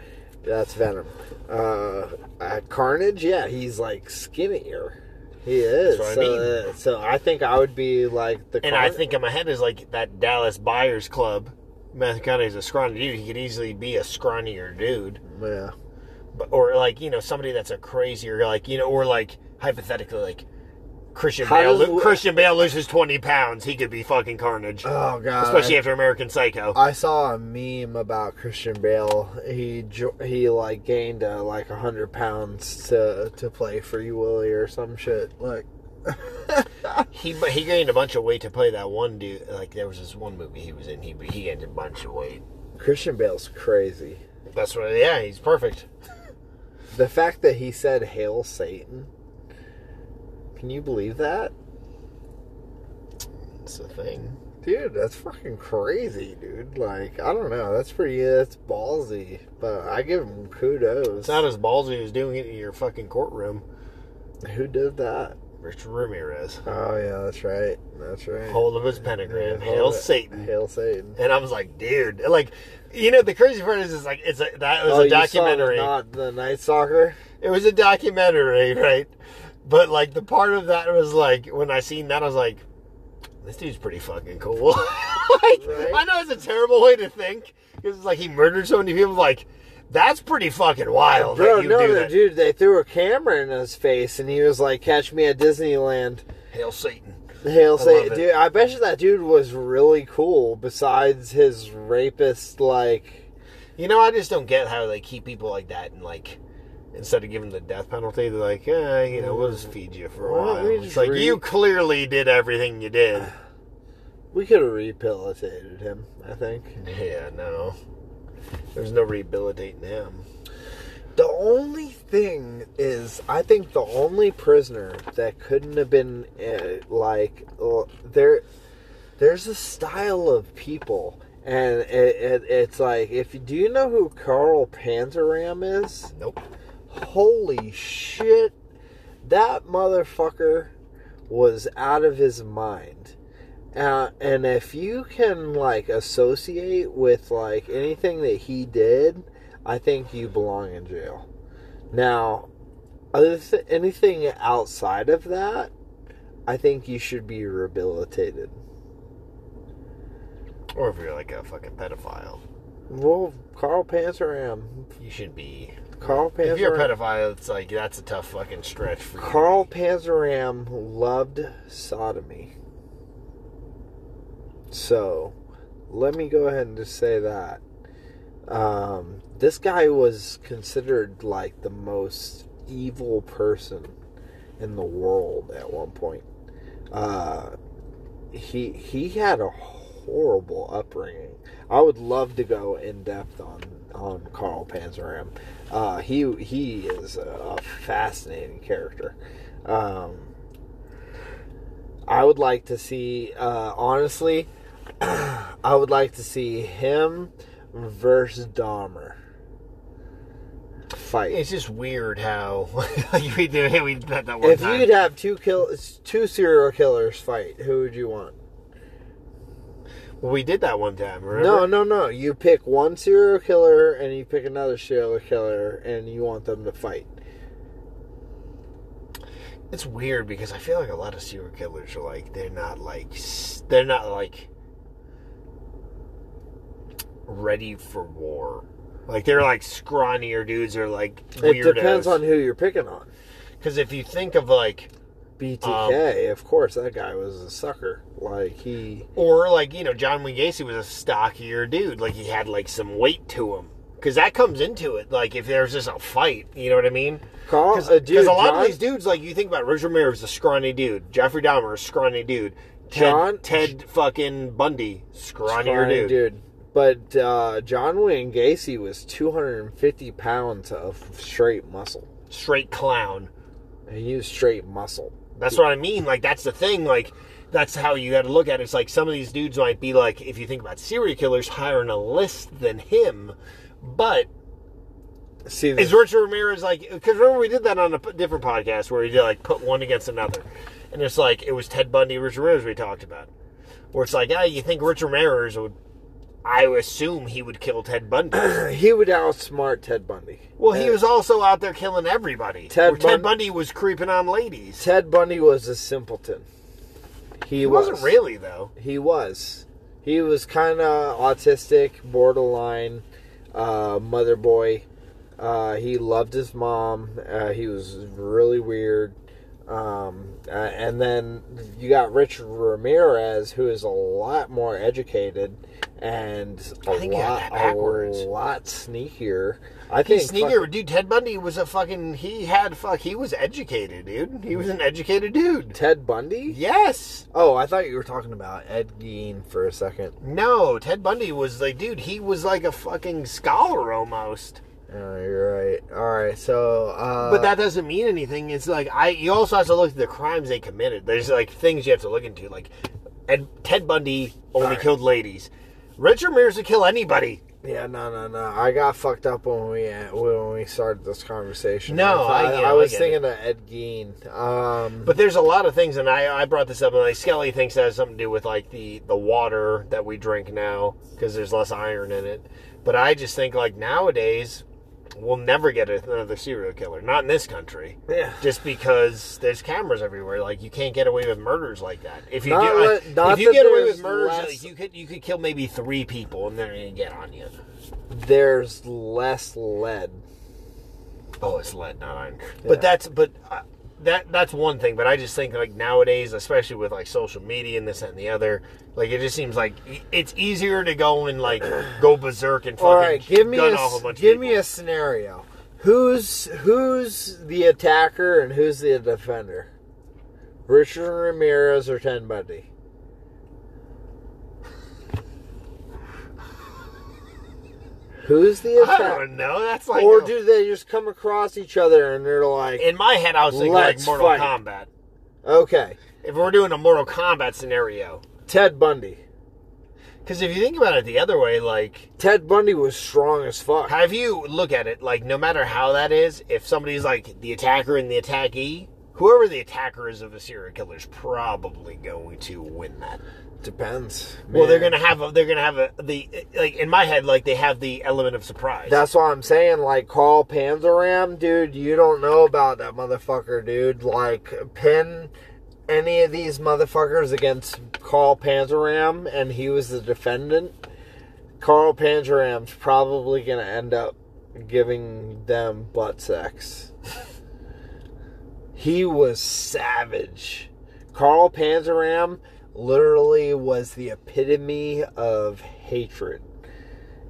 That's Venom. Uh, uh, Carnage, yeah, he's like skinnier. He is.
That's what I
so,
mean.
uh, so I think I would be like the.
And I think in my head is like that Dallas Buyers Club Matthew McConaughey's a scrawny dude. He could easily be a scrawnier dude,
Yeah.
but or like you know somebody that's a crazier like you know or like hypothetically like Christian
How
Bale.
does-
Christian Bale loses twenty pounds. He could be fucking Carnage,
Oh god.
especially
I-
after American Psycho.
I saw a meme about Christian Bale. He he like gained uh, like a hundred pounds to to play for you Willie or some shit. Like
He he gained a bunch of weight to play that one dude. Like there was this one movie he was in. He he gained a bunch of weight.
Christian Bale's crazy.
That's what. Yeah, he's perfect.
The fact that he said "Hail Satan," can you believe that,
It's the thing.
dude? That's fucking crazy, dude. Like I don't know. That's pretty. That's ballsy. But I give him kudos.
It's not as ballsy as doing it in your fucking courtroom.
Who did that?
Richard Ramirez.
Oh yeah, that's right. That's right.
Hold of his pentagram.
Yeah,
Hail. Satan.
Hail Satan.
And I was like, dude, like, you know, the crazy part is, is like, it's a, that was
oh,
a documentary.
not the Night Stalker.
It was a documentary, right? But like, the part of that was like, when I seen that, I was like, this dude's pretty fucking cool. like,
Right.
I know it's a terrible way to think because it's like he murdered so many people. Like, that's pretty fucking wild.
Bro,
that you
no, the
that.
dude, they threw a camera in his face and he was like, Catch me at Disneyland.
Hail Satan.
Hail
Satan,
dude, I bet you that dude was really cool besides his rapist, like.
You know, I just don't get how they keep people like that and like instead of giving the death penalty, they're like, eh, you know, we'll just feed you for a
Why
while. It's like
re-
you clearly did everything you did.
We could have rehabilitated him, I think.
Yeah, no. There's no rehabilitating him.
The only thing is, I think the only prisoner that couldn't have been uh, like uh, there. There's a style of people, and it, it, it's like if you do you know who Carl Panzram is?
Nope.
Holy shit, that motherfucker was out of his mind. Uh, and if you can like associate with like anything that he did, I think you belong in jail. Now, other th- anything outside of that, I think you should be rehabilitated.
Or if you're like a fucking pedophile,
Well, Carl Panzram,
you should be.
Carl Panzram.
If you're a pedophile, it's like that's a tough fucking stretch for you.
Carl Panzram loved sodomy. So, let me go ahead and just say that. Um, this guy was considered like the most evil person in the world at one point. Uh, he he had a horrible upbringing. I would love to go in depth on on Carl Panzram. Uh, he he is a fascinating character. Um, I would like to see, uh, honestly, I would like to see him versus Dahmer fight.
It's just weird how we did we did that one
if
time.
you could have two kill two serial killers fight, who would you want?
Well, we did that one time. Remember?
No, no, no. You pick one serial killer and you pick another serial killer and you want them to fight.
It's weird because I feel like a lot of serial killers are like they're not like they're not like ready for war. Like they're like scrawnier dudes or like
It depends on who you're picking on.
because if you think of like
BTK, um, of course, that guy was a sucker. Like he,
or like you know John Wayne Gacy was a stockier dude. Like he had like some weight to him because that comes into it. Like if there's just a fight, you know what I mean? Because
dude,
a lot
John,
of these dudes, like you think about Richard Ramirez, a scrawny dude. Jeffrey Dahmer, a scrawny dude. Ted,
John-
Ted fucking Bundy, scrawnier
scrawny
dude.
But uh, John Wayne Gacy was 250 pounds of straight muscle.
Straight clown.
And he was straight muscle.
That's what I mean. Like that's the thing. Like that's how you got to look at it. It's like some of these dudes might be like, if you think about serial killers, higher on a list than him, but
See,
Is
the,
Richard Ramirez like? Because remember we did that on a different podcast where we did like put one against another, and it's like it was Ted Bundy, Richard Ramirez we talked about, where it's like, ah, you think Richard Ramirez would? I assume he would kill Ted Bundy.
he would outsmart Ted Bundy.
Well, he was also out there killing everybody.
Ted
Where Ted
Bun-
Bundy was creeping on ladies.
Ted Bundy was a simpleton. He,
He
was.
wasn't really though.
He was. He was kind of autistic, borderline, uh, mother boy. Uh, he loved his mom. Uh, he was really weird. Um, uh, and then you got Richard Ramirez, who is a lot more educated and a
I think you got
lot, a lot sneakier. I think
He's sneaker, dude. Ted Bundy was a fucking. He had fuck. He was educated, dude. He was an educated dude.
Ted Bundy.
Yes.
Oh, I thought you were talking about Ed Gein for a second.
No, Ted Bundy was like, dude. He was like a fucking scholar almost.
Oh, you're right. All right, so uh,
But that doesn't mean anything. It's like I. You also have to look at the crimes they committed. There's like things you have to look into. Like, Ed, Ted Bundy only
Alright.
killed ladies. Richard Ramirez would kill anybody.
Yeah, no, no, no. I got fucked up when we when we started this conversation.
No, I
I, I
I
was thinking of Ed Gein. Um,
But there's a lot of things, and I, I brought this up, and like Skelly thinks that has something to do with like the the water that we drink now because there's less iron in it. But I just think like nowadays we'll never get another serial killer, not in this country.
Yeah.
Just because there's cameras everywhere, like you can't get away with murders like that. If you
Not
do,
that-
like,
not
if you get away with murders,
less-
like, you could you could kill maybe three people, and they're gonna get on you.
there's less lead.
Oh, it's lead, not iron. But that's but uh, that that's one thing. But I just think like nowadays, especially with like social media and this and the other, like it just seems like it's easier to go and like go berserk and fucking
All right, give me
gun
a
off a bunch
give me a scenario. Who's who's the attacker and who's the defender? Richard Ramirez or Ted Bundy? Who's the
I
attacker?
don't know. That's like
Or do they just come across each other and they're like,
in my head, I was thinking like Mortal
fight.
Kombat.
okay,
If we're doing a Mortal Kombat scenario,
Ted Bundy.
because if you think about it the other way, like
Ted Bundy was strong as fuck.
have you look at it like no matter how that is, if somebody's like the attacker and the attackee, whoever the attacker is of a serial killer is probably going to win that.
Depends.
Well, they're gonna have a, they're gonna have a the like in my head like they have the element of surprise.
That's what I'm saying. Like Carl Panzram, dude, you don't know about that motherfucker, dude. Like pin any of these motherfuckers against Carl Panzram, and he was the defendant. Carl Panzram's probably gonna end up giving them butt sex. he was savage. Carl Panzram literally was the epitome of hatred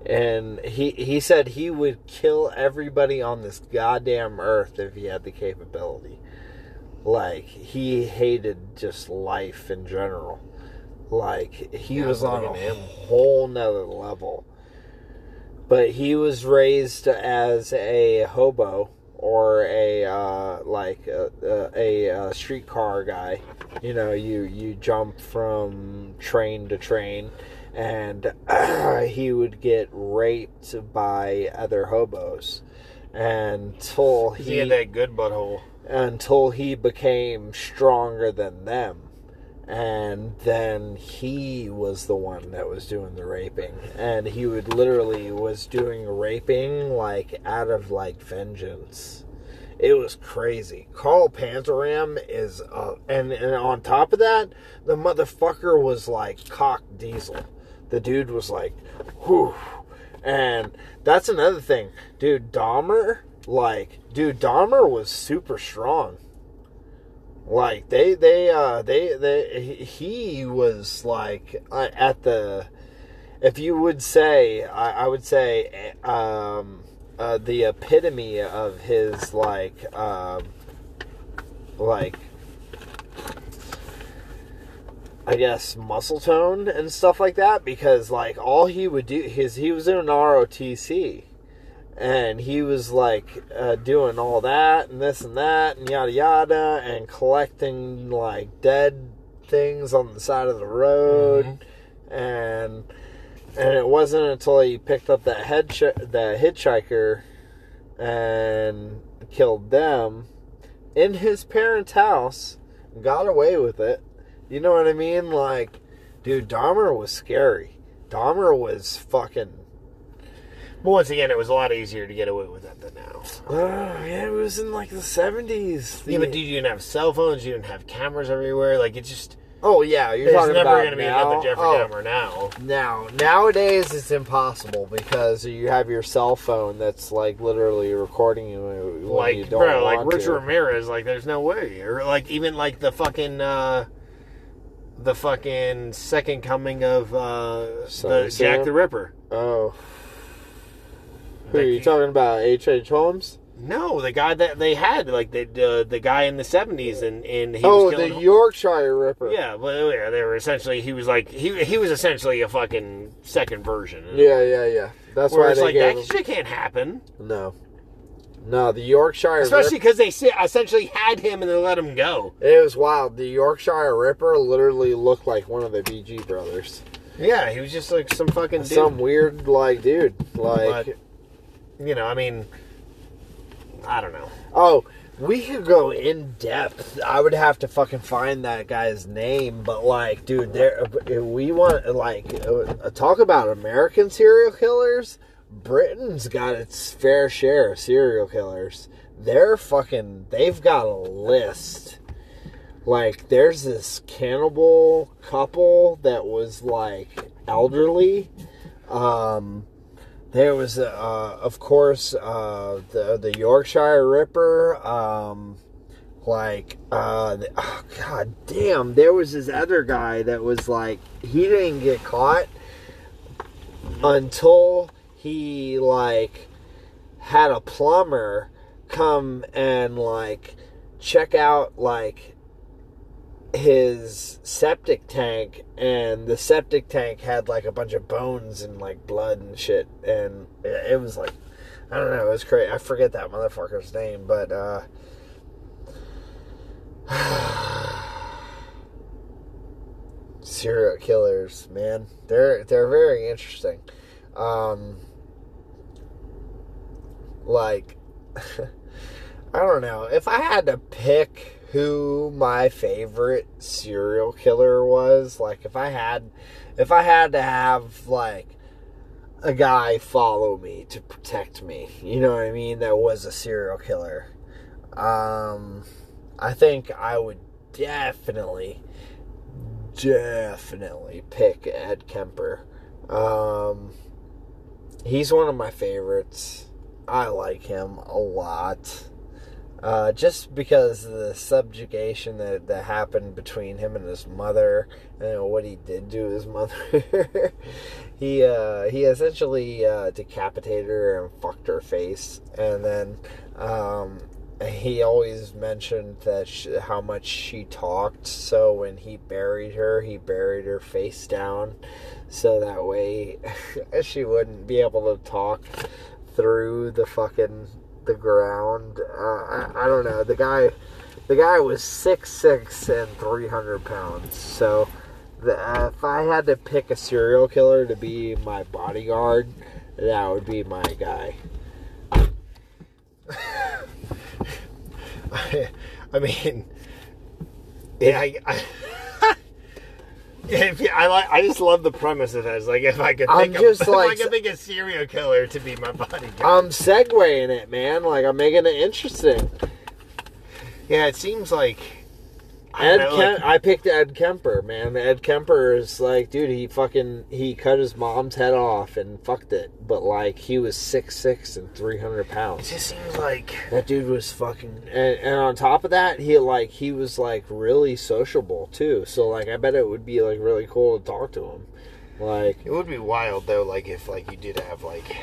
and he he said he would kill everybody on this goddamn earth if he had the capability. Like he hated just life in general. Like he
Yeah,
was on a
him.
whole nother level. But he was raised as a hobo or a uh, like uh, uh, a, a, a streetcar guy. You know, you you jump from train to train, and he would get raped by other hobos until
he
he
had that good butthole.
until he became stronger than them. And then he was the one that was doing the raping. And he would literally was doing raping like out of like vengeance. It was crazy. Carl Panzram is uh and, and on top of that, the motherfucker was like cock diesel. The dude was like, whew. And that's another thing. Dude, Dahmer, like, dude, Dahmer was super strong. Like they they uh they they he- was like uh, at the if you would say I, I would say um uh, the epitome of his like um like I guess muscle tone and stuff like that because like all he would do his he was in an ROTC and he was like uh, doing all that and this and that and yada yada and collecting like dead things on the side of the road and and it wasn't until he picked up that head the hitchhiker and killed them in his parents' house got away with it you know what I mean like dude Dahmer was scary Dahmer was fucking
But once again, it was a lot easier to get away with that than now.
Oh, yeah, it was in like the seventies.
Yeah, but dude, you didn't have cell phones. You didn't have cameras everywhere. Like it just
Oh yeah, you're
There's
talking
never
about
going to be
now?
another Jeffrey
oh,
Dahmer now.
Now, nowadays it's impossible because you have your cell phone that's like literally recording you when you
Like,
don't
bro, like
want
Rich
to.
Ramirez, like, there's no way. Or, like, even, like, the fucking, uh, the fucking second coming of, uh, the Jack the Ripper.
Oh, who are you talking about? H. H. Holmes?
No, the guy that they had, like, the, uh, the guy in the 70s, and, and he
Oh,
was
the. Yorkshire Ripper.
Yeah, but yeah, they were essentially, he was like, he, he was essentially a fucking second version.
yeah, yeah, yeah. That's
Where
why
it's
they
like, that
him.
shit can't happen.
No, no, the Yorkshire
Especially because they essentially had him and they let him go.
It was wild. The Yorkshire Ripper literally looked like one of the BG brothers.
Yeah, he was just like some fucking dude.
Some weird like dude. Like
But, you know, I mean, I don't know.
Oh, we could go in depth. I would have to fucking find that guy's name, but like, dude, there we want like uh, talk about American serial killers. Britain's got its fair share of serial killers. They're fucking. They've got a list. Like, there's this cannibal couple that was like elderly. Um, there was, uh, of course, uh, the the Yorkshire Ripper. Um, like, uh, oh, god damn, there was this other guy that was like, he didn't get caught until he like had a plumber come and like check out like his septic tank and the septic tank had like a bunch of bones and like blood and shit and it was like I don't know, it was crazy. I forget that motherfucker's name, but uh serial killers, man. They're they're very interesting. Um like I don't know. If I had to pick who my favorite serial killer was, like if I had if I had to have like a guy follow me to protect me, you know what I mean, that was a serial killer. Um I think I would definitely definitely pick Ed Kemper. Um he's one of my favorites. I like him a lot. Uh, just because of the subjugation that, that happened between him and his mother, and what he did to his mother. he uh, he essentially uh, decapitated her and fucked her face, and then um, he always mentioned that sh how much she talked. So when he buried her, he buried her face down, so that way she wouldn't be able to talk through the fucking the ground. Uh, I, I don't know. The guy, the guy was six six and three hundred pounds. So, the, uh, if I had to pick a serial killer to be my bodyguard, that would be my guy.
I, I mean, yeah, I, I, if you- I like. I just love the premise of that. It's like if I could,
I'm just
of,
like-
I could think a serial killer to be my bodyguard.
I'm segueing it, man. Like I'm making it interesting.
yeah, it seems like
Ed
know,
Kem-
like-
I picked Ed Kemper, man. Ed Kemper is like, dude, he fucking he cut his mom's head off and fucked it, but like he was six six and three hundred pounds.
it just seems like
That dude was fucking, and, and on top of that, he like he was like really sociable too. So like, I bet it would be like really cool to talk to him. Like
it would be wild though. Like if like you did have like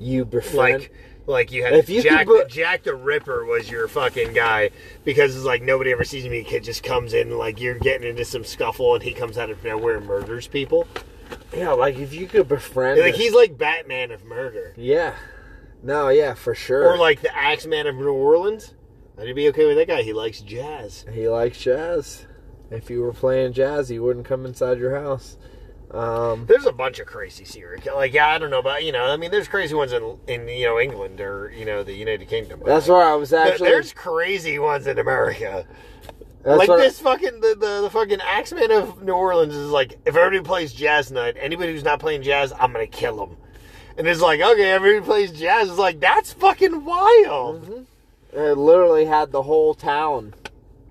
you befriend,
like like you had
If you
Jack,
put-
Jack the Ripper was your fucking guy because it's like nobody ever sees me. Kid just comes in like you're getting into some scuffle and he comes out of nowhere and murders people.
yeah, like if you could befriend,
Like he's like Batman of murder,
yeah, no, yeah, for sure.
or like the Axeman of New Orleans. I'd be okay with that guy. He likes jazz.
He likes jazz. If you were playing jazz, he wouldn't come inside your house. Um,
There's a bunch of crazy serial killers. Like yeah, I don't know about you know. I mean, there's crazy ones in in you know England or you know the United Kingdom.
that's where I was actually.
there's crazy ones in America.
that's
like
what I-
this fucking the, the the fucking Axeman of New Orleans is like if everybody plays jazz night, anybody who's not playing jazz, I'm gonna kill them. And it's like okay, everybody plays jazz. It's like that's fucking wild.
it literally had the whole town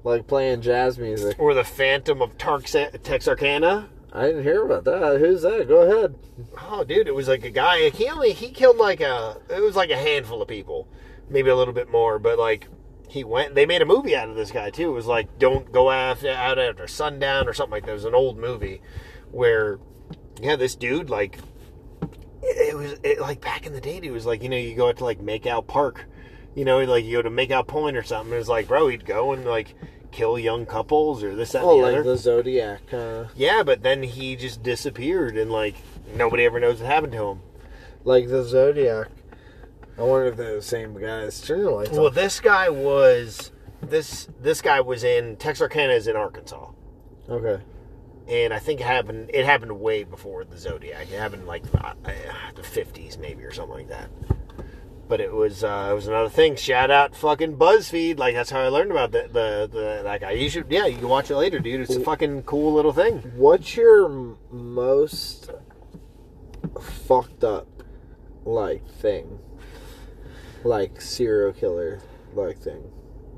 like playing jazz music.
Or the Phantom of Tarx- Texarkana.
I didn't hear about that. Who's that? Go ahead.
Oh, dude, it was like a guy. He only he killed like a. It was like a handful of people, maybe a little bit more. But like he went. They made a movie out of this guy too. It was like don't go after out after sundown or something like that. It was an old movie where yeah, this dude like it, it was it, like back in the day. He was like you know you go out to like Makeout Park, you know like you go to Makeout Point or something. It was like bro, he'd go and like kill young couples or this that and
Oh,
the
like
other.
the Zodiac. Uh,
Yeah, but then he just disappeared and like nobody ever knows what happened to him.
like the Zodiac. I wonder if they're the same guys. Turn lights
Well,
off.
this guy was this this guy was in Texarkana is in Arkansas,
Okay.
and I think it happened. It happened way before the Zodiac. It happened like uh, the fifties maybe or something like that. But it was uh, it was another thing. Shout out fucking BuzzFeed. Like that's how I learned about the the, the that guy. You should yeah you can watch it later, dude. It's a fucking cool little thing.
What's your most fucked up like thing? Like serial killer like thing.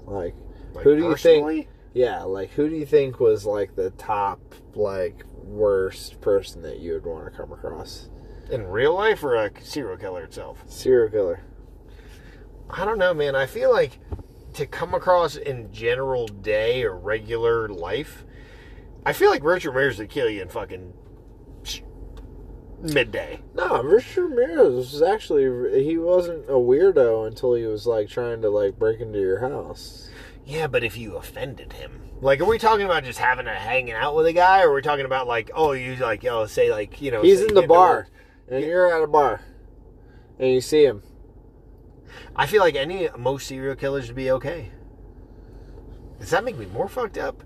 Like,
Like,
who do you think? Yeah, like who do you think was like the top like worst person that you would want to come across?
in real life or a serial killer itself?
Serial killer.
I don't know, man. I feel like to come across in general day or regular life, I feel like Richard Ramirez would kill you in fucking midday.
No, Richard Ramirez was actually he wasn't a weirdo until he was like trying to like break into your house.
Yeah, but if you offended him, like, are we talking about just having a hanging out with a guy, or are we talking about like, oh, you like, oh, say like, you know,
He's in the bar, and you're at a bar, and you see him.
I feel like any most serial killers would be okay. Does that make me more fucked up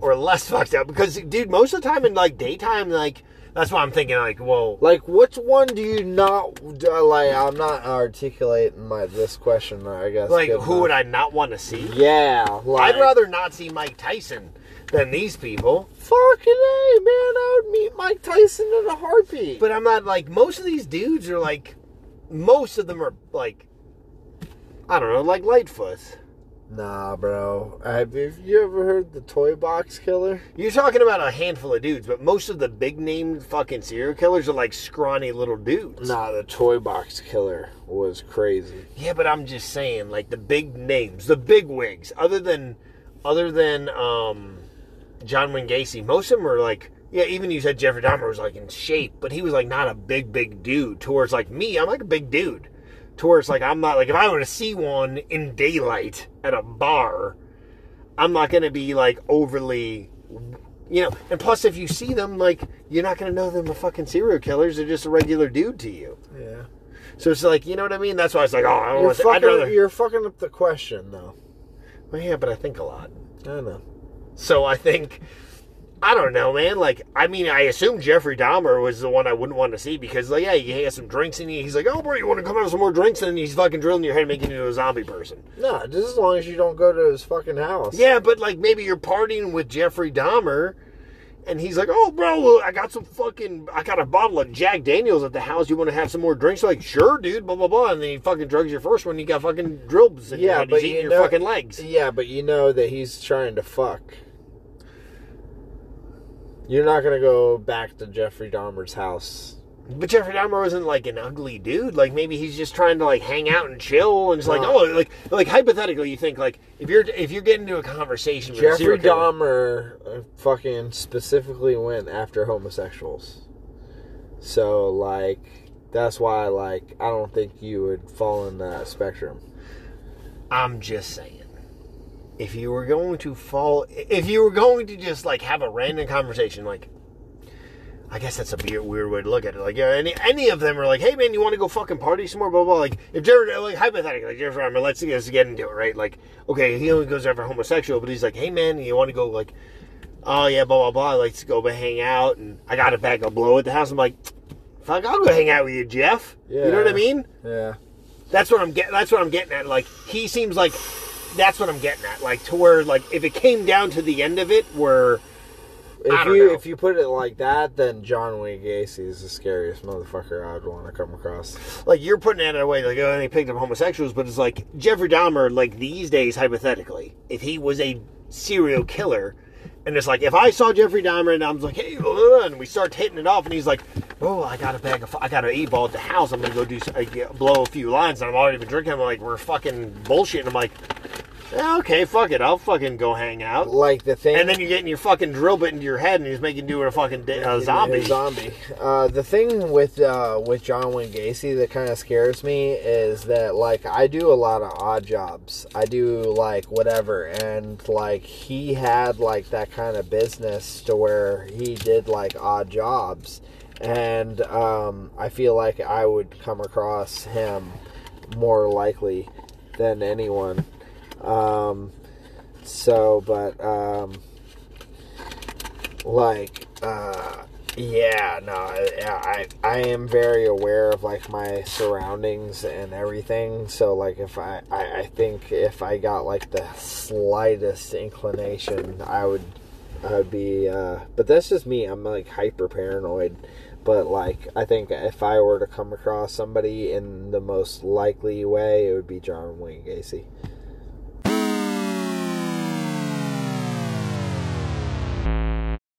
or less fucked up? Because, dude, most of the time in like daytime, like that's why I'm thinking like, whoa.
Like, which one do you not uh, like? I'm not articulating my this question. I guess.
like who would. I not want to see?
Yeah, like,
I'd rather not see Mike Tyson than these people.
fucking a man. I would meet Mike Tyson in a heartbeat.
But I'm not like most of these dudes are like, most of them are like, I don't know, like Lightfoot.
nah, bro. Have you ever heard the toy box killer?
You're talking about a handful of dudes, but most of the big name fucking serial killers are like scrawny little dudes.
Nah, the toy box killer was crazy.
Yeah, but I'm just saying, like the big names, the big wigs, other than other than um John Wayne Gacy, most of them are like yeah, even you said Jeffrey Dahmer was like in shape, but he was like not a big, big dude. Towards like me, I'm like a big dude. Towards like I'm not like if I were to see one in daylight at a bar, I'm not gonna be like overly you know, and plus if you see them, like you're not gonna know them are fucking serial killers, they're just a regular dude to you.
Yeah.
So it's like, you know what I mean? That's why it's like, oh, I don't
You're
want to. I'd
fucking,
rather.
you're fucking up the question, though.
Well, yeah, but I think a lot.
I don't know.
So I think, I don't know, man. Like, I mean, I assume Jeffrey Dahmer was the one I wouldn't want to see because, like, yeah, he has some drinks in you. He's like, oh, bro, you want to come have some more drinks? And he's fucking drilling your head, and making you a zombie person.
No, just as long as you don't go to his fucking house.
Yeah, but like maybe you're partying with Jeffrey Dahmer. And he's like, "Oh, bro, I got some fucking, I got a bottle of Jack Daniels at the house. You want to have some more drinks?" Like, sure, dude. Blah blah blah. And then he fucking drugs your first one. You got fucking drills in your
Yeah,
head.
but
he's eating
you
your
know,
fucking legs.
Yeah, but you know that he's trying to fuck. You're not gonna go back to Jeffrey Dahmer's house.
But Jeffrey Dahmer wasn't like an ugly dude. Like maybe he's just trying to like hang out and chill, and just like,
No.
oh, like like hypothetically, you think like if you're if you're getting into a conversation with a
Jeffrey
serial killer-
Dahmer uh, fucking specifically went after homosexuals. So like that's why like I don't think you would fall in that spectrum.
I'm just saying, if you were going to fall, if you were going to just like have a random conversation, like. I guess that's a weird, weird way to look at it. Like, yeah, any any of them are like, "Hey, man, you want to go fucking party some more?" Blah blah. Like, if Jeffrey, like hypothetically, like Jeffrey Dahmer, let's, let's get into it, right? Like, okay, he only goes after homosexual, but he's like, "Hey, man, you want to go like, oh yeah, blah blah blah. Let's go but hang out." And I got a bag of blow at the house. I'm like, "Fuck, I'll go hang out with you, Jeff." You know what I mean?
Yeah.
That's what I'm getting. That's what I'm getting at. Like he seems like that's what I'm getting at. Like to where like if it came down to the end of it, where
If you
know.
if you put it like that, then John Wayne Gacy is the scariest motherfucker I'd want to come across.
like you're putting it in a way like oh, they picked up homosexuals, but it's like Jeffrey Dahmer. Like these days, hypothetically, if he was a serial killer. And it's like if I saw Jeffrey Dahmer and I'm like, hey, uh, and we start hitting it off, and he's like, oh, I got a bag of, I got an eight ball at the house. I'm gonna go do, uh, get- blow a few lines, and I'm already been drinking. I'm like, we're fucking bullshitting. I'm like, okay, fuck it, I'll fucking go hang out.
Like the thing.
And then you're getting your fucking drill bit into your head, and he's making you a fucking da- uh, zombie.
A zombie. Uh, the thing with uh, with John Wayne Gacy that kind of scares me is that like I do a lot of odd jobs. I do like whatever, and like he had like that kind of business to where he did like odd jobs, and um, I feel like I would come across him more likely than anyone. Um, so, but um, like uh yeah no I, I i am very aware of like my surroundings and everything. So like if I, I i think if i got like the slightest inclination i would i would be uh but that's just me. I'm like hyper paranoid. But like i think if i were to come across somebody in the most likely way it would be john wayne gacy